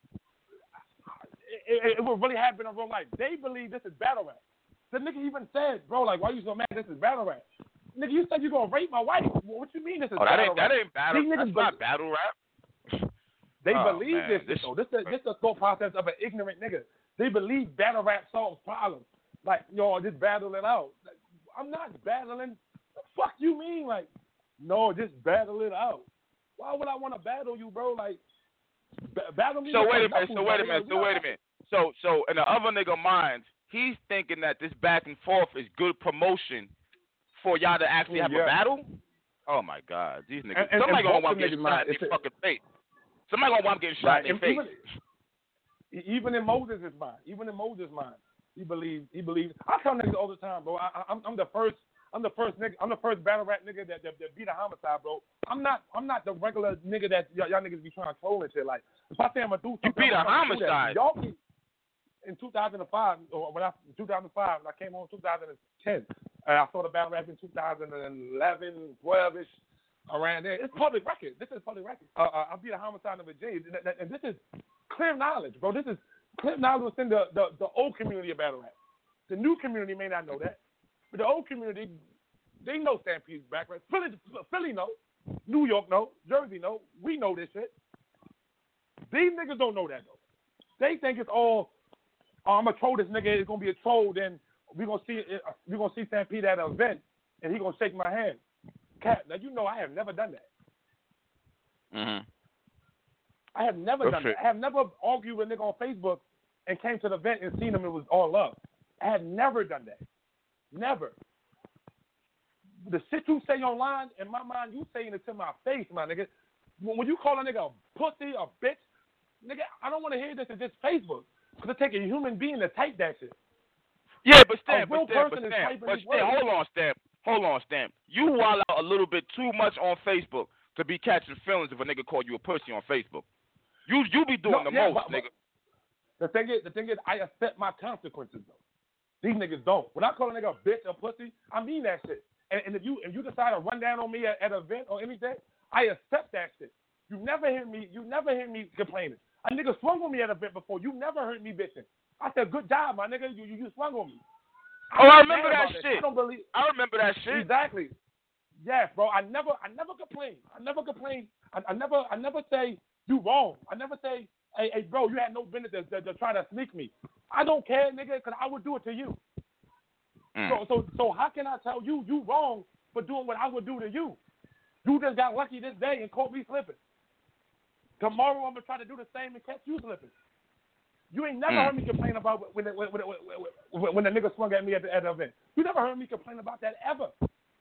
it, it, it would really happen in real life. They believe this is battle rap. The nigga even said, bro, like, why you so mad? This is battle rap. Nigga, you said you gonna rape my wife. What you mean this is Oh, that battle ain't that rap? ain't battle. These That's not battle rap. They Oh, believe man, this. this- though. This is uh, this is the thought process of an ignorant nigga. They believe battle rap solves problems. Like, yo, just battle it out. Like, I'm not battling. The fuck you mean? Like, no, just battle it out. Why would I want to battle you, bro? Like, ba- battle me. So wait a minute. So wait a minute. So wait a minute. So so in the other nigga mind, he's thinking that this back and forth is good promotion for y'all to actually have Yeah. a battle. Oh my God, these niggas. And- somebody and gonna want to get shot in their fucking face. Somebody gonna want to get shot in their face. Even in Moses' mind, even in Moses' mind, he believes. He believes. I tell niggas all the time, bro. I, I, I'm, I'm the first. I'm the first nigga. I'm the first battle rap nigga that, that, that beat a homicide, bro. I'm not. I'm not the regular nigga that y'all, y'all niggas be trying to troll and shit. Like, if I say I'm gonna do something, beat a I'm that. homicide. Y'all keep in 2005 or when I 2005 when I came in 2010. And I saw the battle rap in 2011, 12 ish, around there. It's public record. This is public record. Uh, uh, I beat a homicide in Virginia, and- and this is clear knowledge, bro. This is clear knowledge within the, the, the old community of battle rap. The new community may not know that, but the old community, they know Stampede's background. Philly, Philly know, New York know, Jersey know. We know this shit. These niggas don't know that though. They think it's all oh, I'm gonna troll this nigga. It's gonna be a troll. Then we gonna see. We gonna see Stampede at an event, and he gonna shake my hand. Cat, now you know I have never done that. Mm-hmm. I have never done that. I have never argued with a nigga on Facebook and came to the event and seen him. It was all love. I have never done that. Never. The shit you say online, in my mind, you saying it to my face, my nigga. When, you call a nigga a pussy, a bitch, nigga, I don't want to hear this at just Facebook. Because it take a human being to type that shit. Yeah, but Stamp, but Stamp, but Stamp, but Stamp, hold on, Stamp, hold on, Stamp. You wild out a little bit too much on Facebook to be catching feelings if a nigga call you a pussy on Facebook. You you be doing No, the yeah, most, but- but- nigga. The thing is, the thing is, I accept my consequences though. These niggas don't. When I call a nigga a bitch or pussy, I mean that shit. And, and if you if you decide to run down on me at, at an event or anything, I accept that shit. You never hear me. You never hear me complaining. A nigga swung on me at an event before. You never heard me bitching. I said, "Good job, my nigga. You you, you swung on me." Oh, I'm I remember that shit. I don't believe. I remember that shit. Exactly. Yes, bro. I never, I never complain. I never complain. I, I never, I never say you wrong. I never say, hey, hey, bro, you had no business to, to, to try to sneak me. I don't care, nigga, because I would do it to you. Mm. So, so, so how can I tell you you wrong for doing what I would do to you? You just got lucky this day and caught me slipping. Tomorrow I'm gonna try to do the same and catch you slipping. You ain't never Mm. heard me complain about when when, when, when, the nigga swung at me at the, at the event. You never heard me complain about that ever.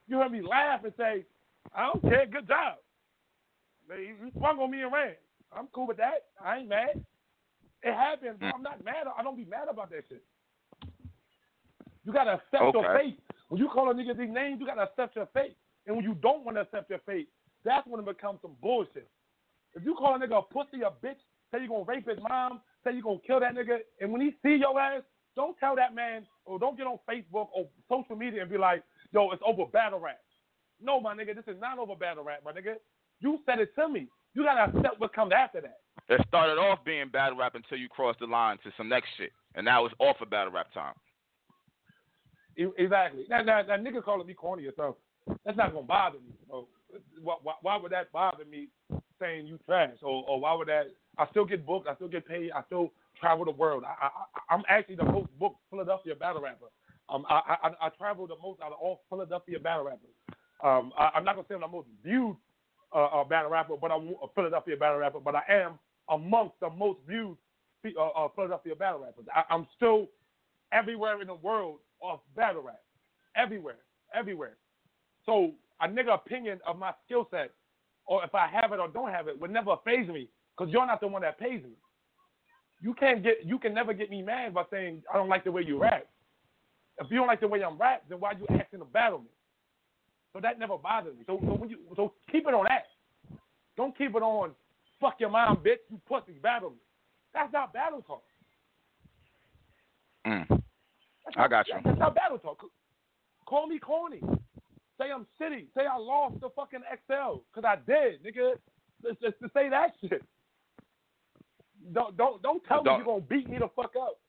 You heard me laugh and say, "I don't care, good job." You swung on me and ran. I'm cool with that. I ain't mad. It happens. Mm. I'm not mad. I don't be mad about that shit. You gotta accept your fate. When you call a nigga these names, you gotta accept your fate. And when you don't want to accept your fate, that's when it becomes some bullshit. If you call a nigga a pussy, a bitch, say you're gonna rape his mom, say you're gonna kill that nigga, and when he see your ass, don't tell that man or don't get on Facebook or social media and be like, yo, it's over battle rap. No, my nigga, this is not over battle rap, my nigga. You said it to me. You gotta accept what comes after that. It started off being battle rap until you crossed the line to some next shit, and now it's off of battle rap time. Exactly. Now, now, now nigga calling me corny or something, that's not gonna bother me. So, why, why, why would that bother me saying you trash? Or, or why would that? I still get booked. I still get paid. I still travel the world. I, I, I'm actually the most booked Philadelphia battle rapper. Um, I, I, I travel the most out of all Philadelphia battle rappers. Um, I, I'm not gonna say I'm the most viewed uh, uh, battle rapper, but I'm a Philadelphia battle rapper. But I am amongst the most viewed uh, uh, Philadelphia battle rappers. I, I'm still everywhere in the world of battle rap. Everywhere. Everywhere. So a nigga opinion of my skill set, or if I have it or don't have it, would never phase me, because you're not the one that pays me. You can't get you can never get me mad by saying I don't like the way you rap. If you don't like the way I'm rap, then why you asking to battle me? So that never bothers me. So, so when you so keep it on that. Don't keep it on fuck your mom, bitch, you pussy, battle me. That's not battle talk. Mm. That's I got you. That's not battle talk. Call me corny. Say I'm shitty. Say I lost the fucking XL because I did, nigga. Just, just to say that shit. Don't don't don't tell me Don't- you're gonna beat me the fuck up.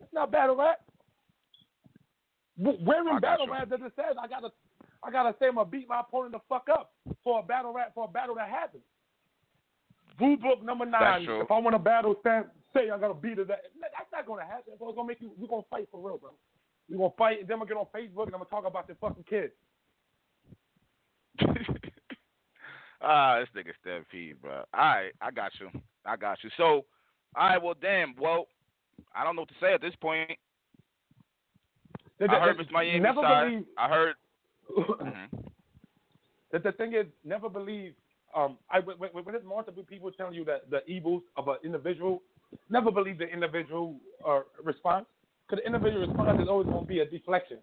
It's not battle rap. Where in battle you. rap does it say I gotta I gotta say I'm gonna beat my opponent the fuck up for a battle rap for a battle that happens. Rule book number nine. If I want to battle, stand, say I gotta beat it. That that's not gonna happen. It's gonna make you. We're gonna fight for real, bro. We're gonna fight, and then we're gonna get on Facebook and I'm gonna talk about the fucking kids. ah, this nigga Stampede, bro. All right, I got you. I got you. So, all right, well, damn. Well, I don't know what to say at this point. The- I heard Miss Miami never side. believe. I heard. That the thing is, never believe. Um, I when, when when there's multiple people telling you that the evils of an individual, never believe the individual uh, response. Because individual response is always going to be a deflection.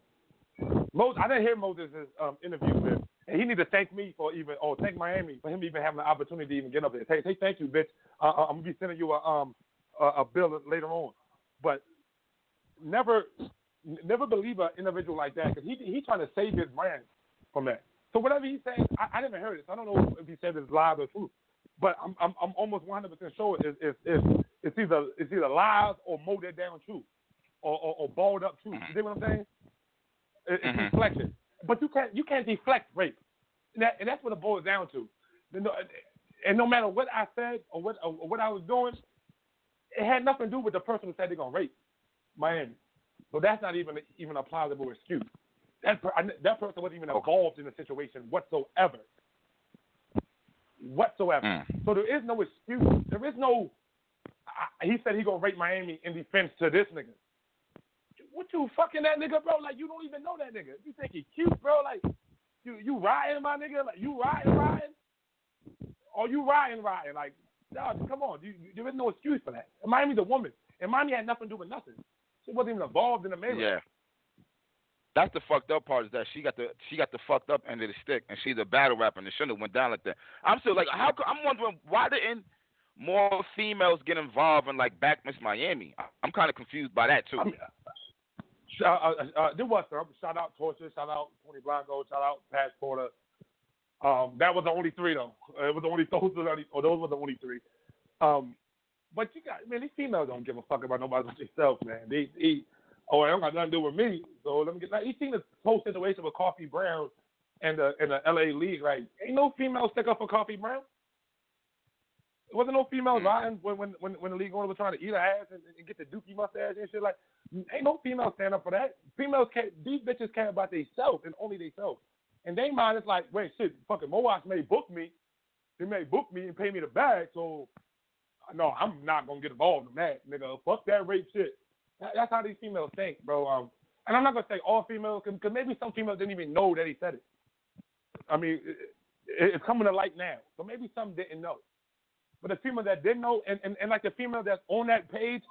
Moses, I didn't hear Moses' um, interview with, and he need to thank me for even, or thank Miami for him even having the opportunity to even get up there. Hey, say thank you, bitch. Uh, uh, I'm gonna be sending you a um a, a bill later on, but never never believe an individual like that because he he trying to save his brand from that. So whatever he's saying, I, I heard it. So I don't know if he said this live or true, but I'm I'm, I'm almost 100 percent sure it's it's it's it's either it's either lies or molded down true, or or, or balled up true. You see what I'm saying? It, it's Mhm. deflection, but you can't you can't deflect rape, and, that, and that's what it boils down to. You know, And no matter what I said or what or what I was doing, it had nothing to do with the person who said they're gonna rape Miami. So that's not even even a plausible excuse. That per, I- that person wasn't even involved in the situation whatsoever. Whatsoever. Mm. So there is no excuse. There is no. I, he said he gonna rape Miami in defense to this nigga. What you fucking that nigga, bro? Like you don't even know that nigga. You think he cute, bro? Like you you riding my nigga? Like you riding riding? Or you riding riding? Like dog, come on. You, you, there is no excuse for that. And Miami's a woman, and Miami had nothing to do with nothing. She wasn't even involved in the marriage. Yeah. That's the fucked up part is that she got the she got the fucked up end of the stick, and she's a battle rapper, and it shouldn't have went down like that. I'm still like, how? I'm wondering why didn't more females get involved in like Back Miss Miami? I'm kind of confused by that too. I mean, uh, uh, there was. Shout out Torture. Shout out Tony Blanco. Shout out Pat Porter. Um, that was the only three though. Uh, It was the only those were the only, or those were the only three. Um, but you got man, these females don't give a fuck about nobody but themselves, man. They, they oh, it don't got nothing to do with me. So let me get. Like, you seen the whole situation with Coffee Brown and the and the L.A. League, right? Ain't no female stick up for Coffee Brown. There wasn't no females Mm. riding when when when when the league owner was trying to eat her ass and, and get the dookie mustache and shit. Like, ain't no females stand up for that. Females care. These bitches care about themselves and only themselves. And they mind it's like, wait, shit, fucking Mowash may book me. They may book me and pay me the bag. So, no, I'm not gonna get involved in that, nigga. Fuck that rape shit. That, that's how these females think, bro. Um, and I'm not gonna say all females, because maybe some females didn't even know that he said it. I mean, it, it, it's coming to light now, so maybe some didn't know. But the female that didn't know, and, and, and like the female that's on that page,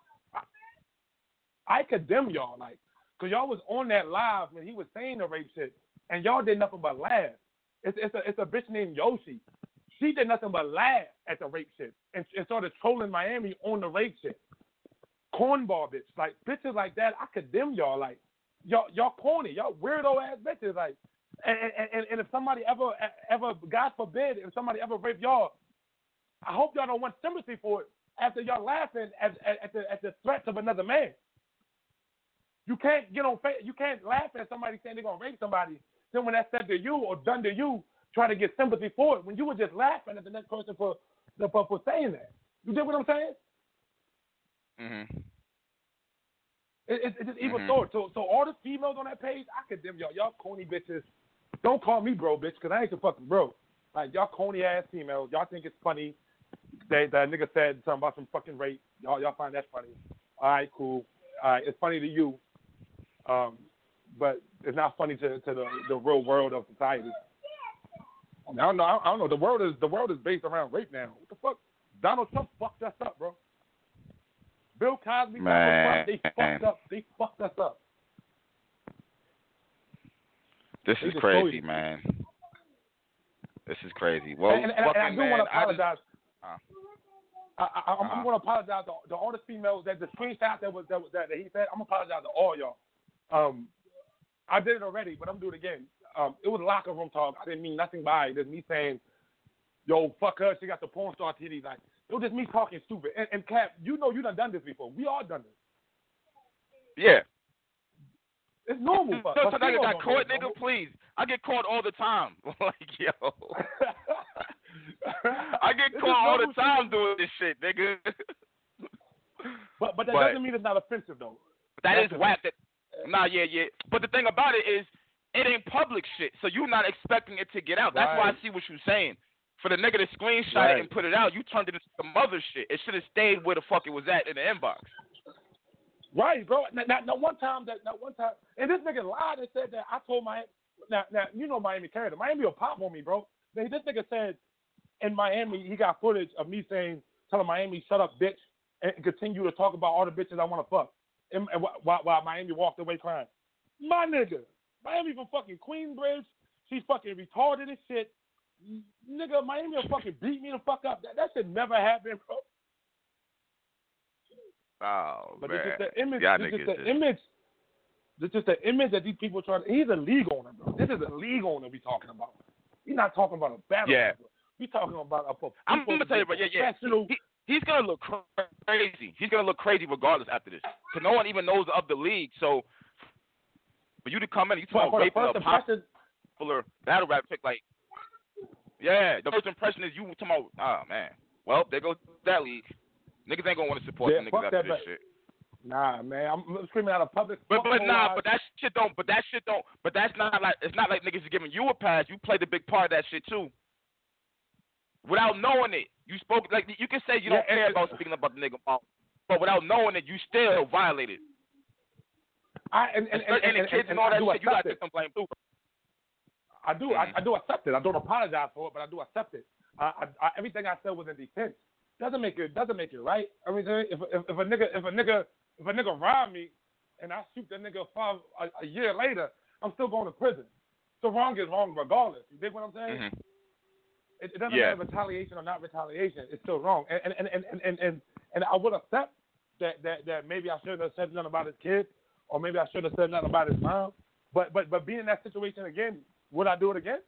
I, condemn y'all, like, cause y'all was on that live when he was saying the rape shit, and y'all did nothing but laugh. It's it's a it's a bitch named Yoshi. She did nothing but laugh at the rape shit and, and started trolling Miami on the rape shit. Cornball bitch, like bitches like that, I condemn y'all. Like y'all y'all corny, y'all weirdo ass bitches. Like, and and, and, if somebody ever ever God forbid if somebody ever rape y'all, I hope y'all don't want sympathy for it after y'all laughing at, at, at the at the threats of another man. You can't get on you can't laugh at somebody saying they're gonna rape somebody. Then when that's said to you or done to you, try to get sympathy for it when you were just laughing at the next person for for, for saying that. You get what I'm saying? Mm-hmm. It, it, it's just evil Mhm. thought. So so all the females on that page, I condemn y'all. Y'all corny bitches. Don't call me bro, bitch, because I ain't your fucking bro. Like y'all corny ass females. Y'all think it's funny. They, that nigga said something about some fucking rape. Y'all y'all find that funny. All right, cool. All right, it's funny to you. Um, but it's not funny to, to the, the real world of society. I, don't know. I don't know. The world is the world is based around rape now. What the fuck? Donald Trump fucked us up, bro. Bill Cosby, Donald Trump, they fucked up. They fucked us up. This is crazy, man. This is crazy. Well, and, and, and I do man, want to apologize. Uh. I, I, I'm, Uh-huh. Going to apologize to, to all the females that the screenshot that was that, was, that he said. I'm gonna apologize to all y'all. Um, I did it already, but I'm gonna do it again. Um, it was locker room talk. I didn't mean nothing by it. Just me saying, "Yo, fuck her. She got the porn star titties." Like it was just me talking stupid. And, and Cap, you know you done done this before. We all done this. yeah. It's normal. No, But, so females got caught, nigga. normal. Please, I get caught all the time. like yo, I get caught all the normal shit. time doing this shit, nigga. But but that But- doesn't mean it's not offensive though. that That's is whack. That nah, yeah, yeah. But the thing about it is, it ain't public shit, so you're not expecting it to get out. That's why I see what you're saying. For the nigga to screenshot Right. it and put it out, you turned it into some other shit. It should have stayed where the fuck it was at in the inbox. Right, bro. Now, now, now one time that, now one time, and this nigga lied and said that I told my, now, now you know Miami character. Miami will pop on me, bro. This nigga said in Miami he got footage of me saying, telling Miami shut up, bitch, and continue to talk about all the bitches I want to fuck, and, and while, while Miami walked away crying. My nigga, Miami from fucking Queensbridge. She's fucking retarded as shit. Nigga, Miami will fucking beat me the fuck up. That, that shit never happened, bro. Oh But man, it's just the image. Y'all it's just the just- image. It's just the image that these people try to. He's a league owner, bro. This is a league owner we talking about. We're not talking about a battle. Yeah. rapper. We talking about a. I'm gonna tell you, bro. Yeah, yeah. He, he's gonna look crazy. He's gonna look crazy regardless after this, because no one even knows of the league. So for you to come in, you For, talk for the raping a impression, popular battle rap pick, like, yeah, the first impression is you talking about, oh man. Well, there goes that league. Niggas ain't gonna want to support Yeah, the fuck niggas that after this back- shit. Nah, man, I'm screaming out of public. But but nah, but that shit don't. But that shit don't. But that's not like it's not like niggas is giving you a pass. You played a big part of that shit too. Without knowing it, you spoke like you can say you don't Yeah, care about speaking about the nigga mom, but without knowing it, you still violated. I and and, and, And, and, the kids and, all that shit, you got to it. take some blame too. I do. I, Mm-hmm. I do accept it. I don't apologize for it, but I do accept it. I, I, I, everything I said was in defense. Doesn't make it doesn't make it right. I mean, if if, if a nigga if a nigga if a nigga rob me and I shoot the nigga five a, a year later, I'm still going to prison. So wrong is wrong regardless. You dig what I'm saying? Mhm. It, it doesn't Yeah. matter retaliation or not retaliation. It's still wrong. And and and and and, and, and I would accept that, that that maybe I shouldn't have said nothing about his kid, or maybe I shouldn't have said nothing about his mom. But but but being in that situation again, would I do it again?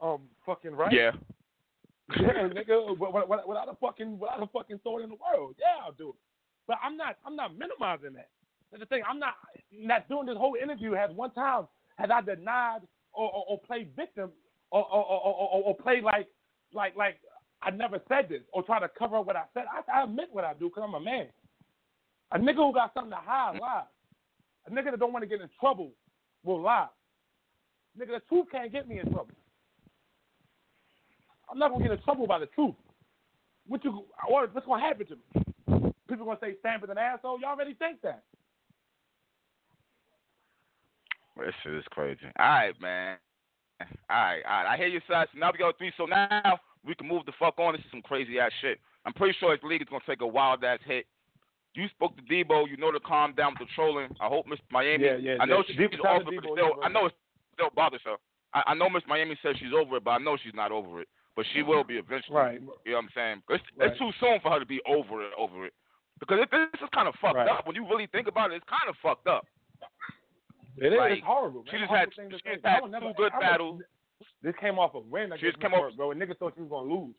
Um, fucking right. Yeah. Yeah, nigga. Without, without a fucking without a fucking thought in the world, yeah, I'll do it. But I'm not I'm not minimizing that. That's the thing. I'm not not doing this whole interview. Has one time had I denied or, or, or played victim or or, or, or play like like like I never said this or try to cover up what I said. I, I admit what I do because I'm a man. A nigga who got something to hide lies. A nigga that don't want to get in trouble will lie. Nigga, the truth can't get me in trouble. I'm not gonna get in trouble by the truth. What you what, what's gonna happen to me? People gonna say Stampede's an asshole. Y'all already think that. This shit is crazy. All right, man. All right, all right. I hear your side. So now we go three. So now we can move the fuck on. This is some crazy ass shit. I'm pretty sure his league is gonna take a wild ass hit. You spoke to Debo. You know to calm down with the trolling. I hope Miss Miami. Yeah, yeah, I know yeah. she's Deep shout out over but still, yeah, I know it still bothers her. I, I know Miss Miami says she's over it, but I know she's not over it. But she will be eventually. Right. You know what I'm saying? It's, Right. it's too soon for her to be over it. Over it. Because it, this is kind of fucked Right. up. When you really think about it, it's kind of fucked up. It is. Like, it's horrible. she just Horrible had- she just had never- two good I battles. This came off a win She just came off- bro. And niggas thought she was gonna lose.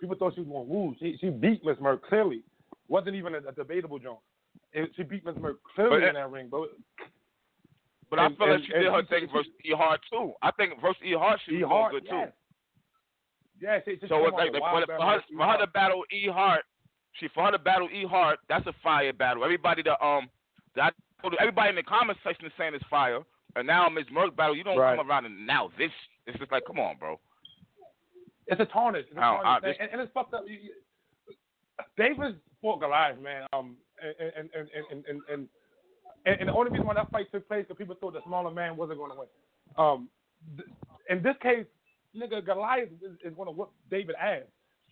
People thought she was gonna lose. She, she beat Miss Merck clearly. Wasn't even a, a debatable joint. She beat Miss Merck clearly But- in that ring, bro. But I And- feel like she and did her thing she- versus E Hart too. I think versus E Hart she was E doing Hart, good yes. too. Yeah, she, she So it's like a for, wild her, battle for, her, for her to battle E Hart, she for her to battle E Hart, that's a fire battle. Everybody that um that everybody in the comment section is saying it's fire. And now Ms. Merck battle, you don't Right. come around and now this it's just like come on, bro. It's a tarnish. It's a I don't- tarnish I- thing. and, and it's fucked up. You- you- Davis fought Goliath, man. Um, and and and and and, and, and, the only reason why that fight took place is because people thought the smaller man wasn't going to win. Um, th- in this case, nigga, Goliath is, is going to whoop David ass.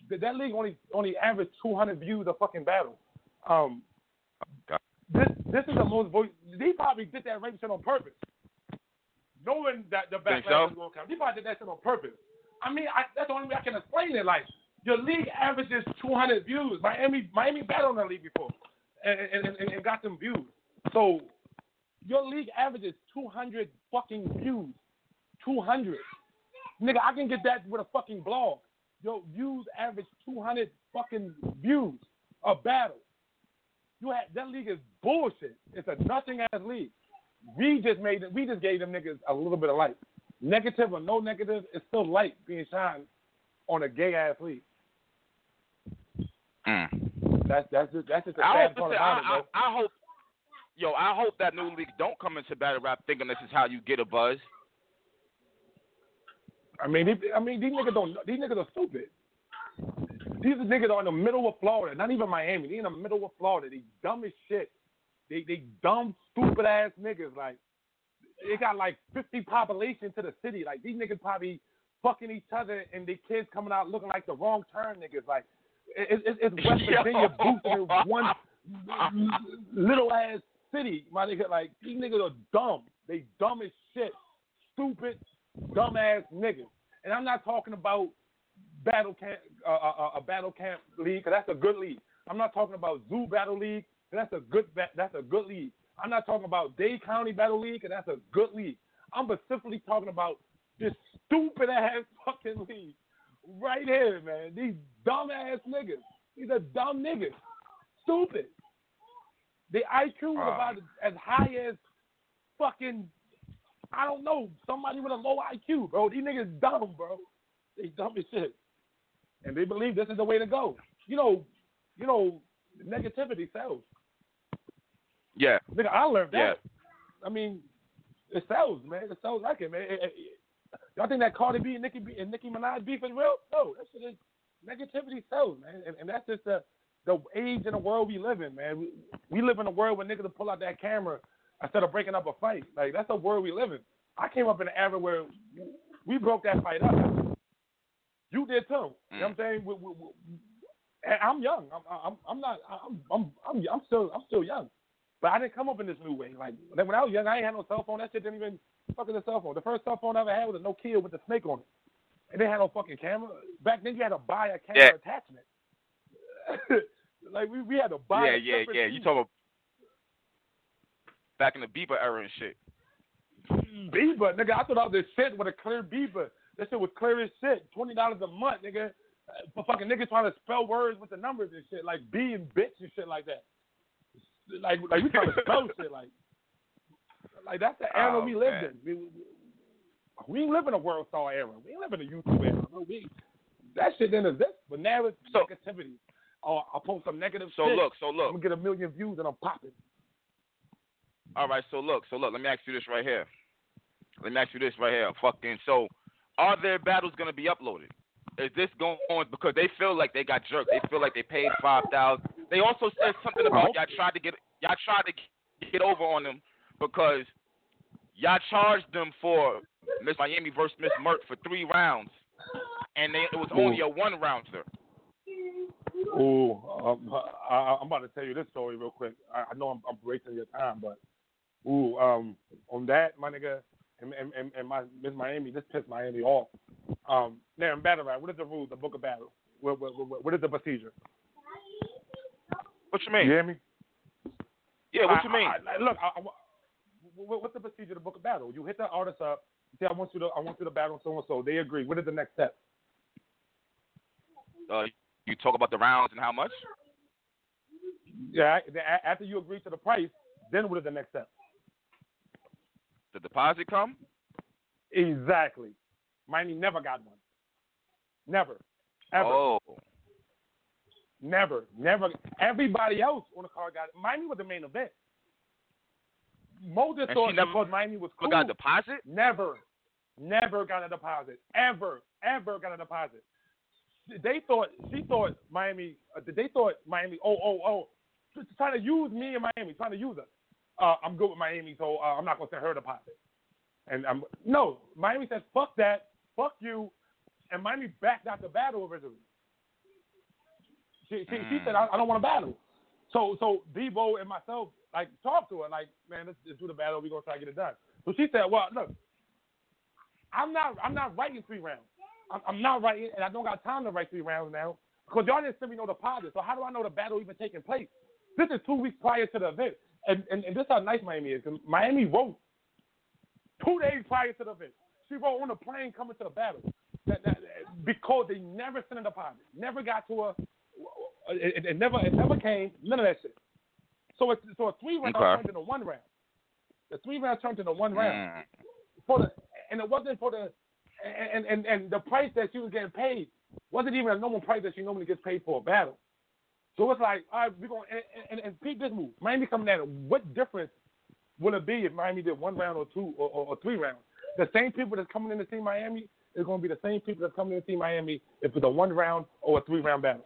That league only only averaged 200 views a fucking battle. Um. This this is the most voice. They probably did that rape shit on purpose, knowing that the backlash so? was going to come. They probably did that shit on purpose. I mean, I, that's the only way I can explain it. Like your league averages 200 views. Miami, Miami battled on the league before, and, and, and, and got them views. So your league averages 200 fucking views. 200. Nigga, I can get that with a fucking blog. Your views average 200 fucking views a battle. You had that league is bullshit. It's a nothing ass league. We just made it. We just gave them niggas a little bit of light. Negative or no negative, it's still light being shined on a gay ass league. Mm. That's that's just that's just the I sad hope, part listen, about it, bro. I, I hope yo, I hope that new league don't come into battle rap thinking this is how you get a buzz. I mean, I mean, these niggas don't. These niggas are stupid. These niggas are in the middle of Florida, not even Miami. They in the middle of Florida. They dumb as shit. They they dumb, stupid ass niggas. Like they got like 50 population to the city. Like these niggas probably fucking each other and their kids coming out looking like the wrong turn niggas. Like it, it, it's West Virginia boosted in one little ass city. My nigga, like these niggas are dumb. They dumb as shit. Stupid, dumb ass niggas. And I'm not talking about battle camp, uh, uh, a battle camp league, 'cause that's a good league. I'm not talking about zoo battle league, 'cause that's a good that's a good league. I'm not talking about Dade County battle league, 'cause that's a good league. I'm specifically talking about this stupid ass fucking league right here, man. These dumb ass niggas. These are dumb niggas. Stupid. The IQ is Wow. about as high as fucking I don't know, somebody with a low IQ, bro. These niggas dumb, bro. They dumb as shit. And they believe this is the way to go. You know, you know, negativity sells. Yeah. Nigga, I learned that. Yeah. I mean, it sells, man. It sells like it, man. It- it- it- y'all think that Cardi B and Nicki B and Nicki Minaj beef is real? No, that shit is negativity sells, man. And, and that's just the the age and the world we live in, man. We, we live in a world where niggas will pull out that camera instead of breaking up a fight. Like that's the world we live in. I came up in an era where we broke that fight up. You did too. You know what I'm mm. saying? We, we, we, and I'm young. I'm, I'm, I'm not. I'm, I'm, I'm, I'm still, I'm still young. But I didn't come up in this new way. Like when I was young, I ain't had no cell phone. That shit didn't even fucking a cell phone. The first cell phone I ever had was a Nokia with a snake on it. And they had no fucking camera. Back then, you had to buy a camera Yeah. attachment. like we, we had to buy. Yeah, a yeah, yeah. You talking about back in the beeper era and shit. beeper, nigga. I thought I was this shit with a clear beeper. That shit was clear as shit. Twenty dollars a month, nigga. Uh, For fucking niggas trying to spell words with the numbers and shit, like B and bitch and shit like that. Like, like we trying to spell shit, like, like that's the era Oh, we lived man. in. We, we, we ain't live in a WorldStar era. We ain't live in a YouTube era. No, we that shit didn't exist. But now it's So- negativity. Oh, I'll post some negative So shit. look, so look, I'm gonna get a million views and I'm popping. All right, so look, so look. Let me ask you this right here. Let me ask you this right here. Fucking. So, are their battles gonna be uploaded? Is this going on because they feel like they got jerked? They feel like they paid five thousand. They also said something about y'all tried to get y'all tried to get over on them because y'all charged them for Miss Miami versus Miss Mert for three rounds, and they, it was only a one rounder. Ooh, um, I, I'm about to tell you this story real quick. I, I know I'm, I'm wasting your time, but ooh, um, on that, my nigga, and, and, my Miss Miami, just pissed Miami off. Um, now in battle rap, what is the rules? The book of battle. What, what, what, what is the procedure? What you mean? You hear me? Yeah, what I- you mean? I, I, look, what's the procedure of the book of battle? You hit the artist up. You say, I want you to, I want you to battle so and so. They agree. What is the next step? Uh, you talk about the rounds and how much? Yeah, after you agree to the price, then what is the next step? The deposit come? Exactly. Miami never got one. Never. Ever. Oh, Never. Never. Everybody else on the card got it. Miami was the main event. Mo just And thought never- because Miami was cool. got a deposit? Never. Never got a deposit. Ever. Ever got a deposit. They thought she thought Miami. Uh, they thought Miami. Oh oh oh, trying to use me and Miami, trying to use us. Uh, I'm good with Miami, so uh, I'm not gonna send her a deposit. And I'm no. Miami says fuck that, fuck you, and Miami backed out the battle originally. She she, she said I, I don't want to battle. So so Debo and myself like talked to her like man let's, let's do the battle. We're gonna try to get it done. So she said well look, I'm not I'm not writing three rounds. I'm, I'm not writing and I don't got time to write three rounds now because y'all didn't send me no deposit. So how do I know the battle even taking place? This is two weeks prior to the event, and and, and this how nice Miami is. Miami wrote two days prior to the event. She wrote on the plane coming to the battle that, that, because they never sent a deposit, never got to a, it, it, it never it never came, none of that shit. So it's so a three round Okay. turned into one round. The three round turned into one round Mm. for the and it wasn't for the and, and and the price that she was getting paid wasn't even a normal price that she normally gets paid for a battle. So it's like, all right, we're going and, and, and peep this move. Miami coming at it. What difference will it be if Miami did one round or two or, or, or three rounds? The same people that's coming in to see Miami is going to be the same people that's coming in to see Miami if it's a one round or a three round battle.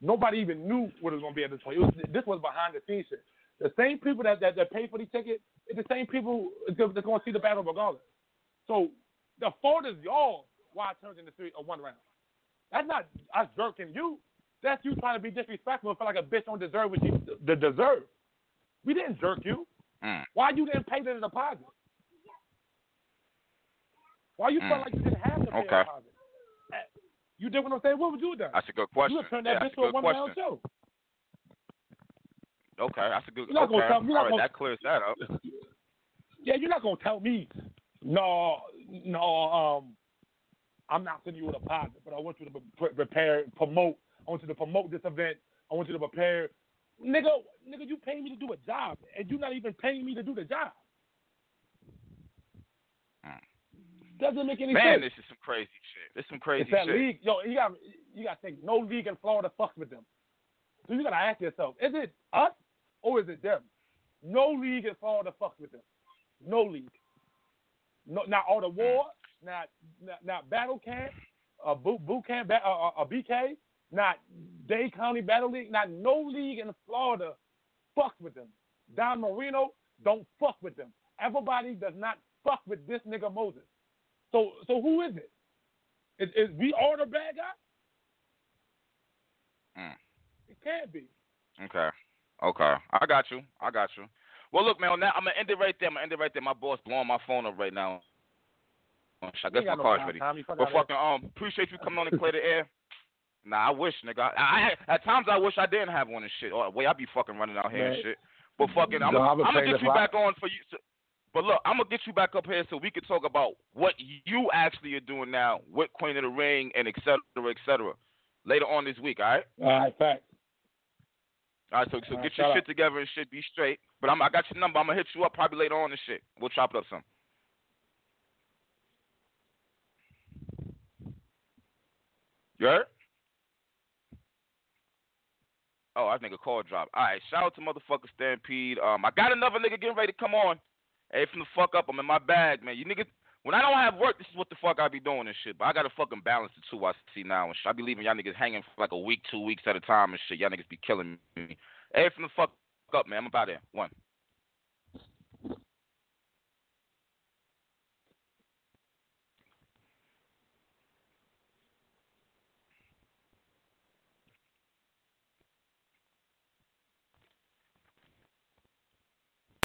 Nobody even knew what it was going to be at this point. Was, this was behind the scenes shit. The same people that, that, that pay for the ticket is the same people that's going to see the battle regardless. So the fault is y'all why it turns into three or one round. That's not us jerking you. That's you trying to be disrespectful and feel like a bitch don't deserve what you the deserve. We didn't jerk you. Mm. Why you didn't pay the deposit? Why you felt Mm. like you didn't have to pay Okay. deposit? Eh, You did what I'm saying? What would you have done? That's a good question. You would turn Yeah, that that's bitch to a one question. show. Okay, that's a good. You're not okay, gonna tell- you're not all right, gonna- that clears that up. Yeah, you're not gonna tell me, no, no, um, I'm not sending you a deposit, but I want you to pre- prepare, promote. I want you to promote this event. I want you to prepare. Nigga, nigga, you paying me to do a job, and you're not even paying me to do the job. Mm. Doesn't make any Man, sense. this is some crazy shit. This is some crazy It's that shit. league, yo. You got, you got to think. No league in Florida fucks with them. So you gotta ask yourself, is it us or is it them? No league in Florida fucks with them. No league. No, not all the war, not not, not battle camp, uh, boot boot camp, uh, uh, uh, BK, not Dade County Battle League, not no league in Florida fuck with them. Don Marino don't fuck with them. Everybody does not fuck with this nigga Moses. So so who is it? Is, is we all the bad guy? Mm. It can't be. Okay. Okay. I got you. I got you. Well, look, man. On that, I'm gonna end it right there. I'm gonna end it right there. My boss blowing my phone up right now. I guess my no car's ready. Tom. You But fucking um, appreciate you coming on and clear the air. Nah, I wish, nigga. I, I at times I wish I didn't have one and shit. Or way I be fucking running out here and shit. But fucking, I'm, No, I've been I'm gonna get you block. back on for you. To, but look, I'm gonna get you back up here so we can talk about what you actually are doing now with Queen of the Ring and et cetera, et cetera, later on this week. All right. All right, facts. All right. So, so All right, get shut your up. shit together and shit. Be straight. But I'm, I got your number. I'm gonna hit you up probably later on and shit. We'll chop it up some. You heard? Oh, I think a call dropped. All right, shout out to motherfucker Stampede. Um, I got another nigga getting ready to come on. Hey, from the fuck up, I'm in my bag, man. You niggas, when I don't have work, this is what the fuck I be doing and shit. But I gotta fucking balance the two I see now and shit. I be leaving y'all niggas hanging for like a week, two weeks at a time and shit. Y'all niggas be killing me. Hey, from the fuck up, man. I'm about there. One.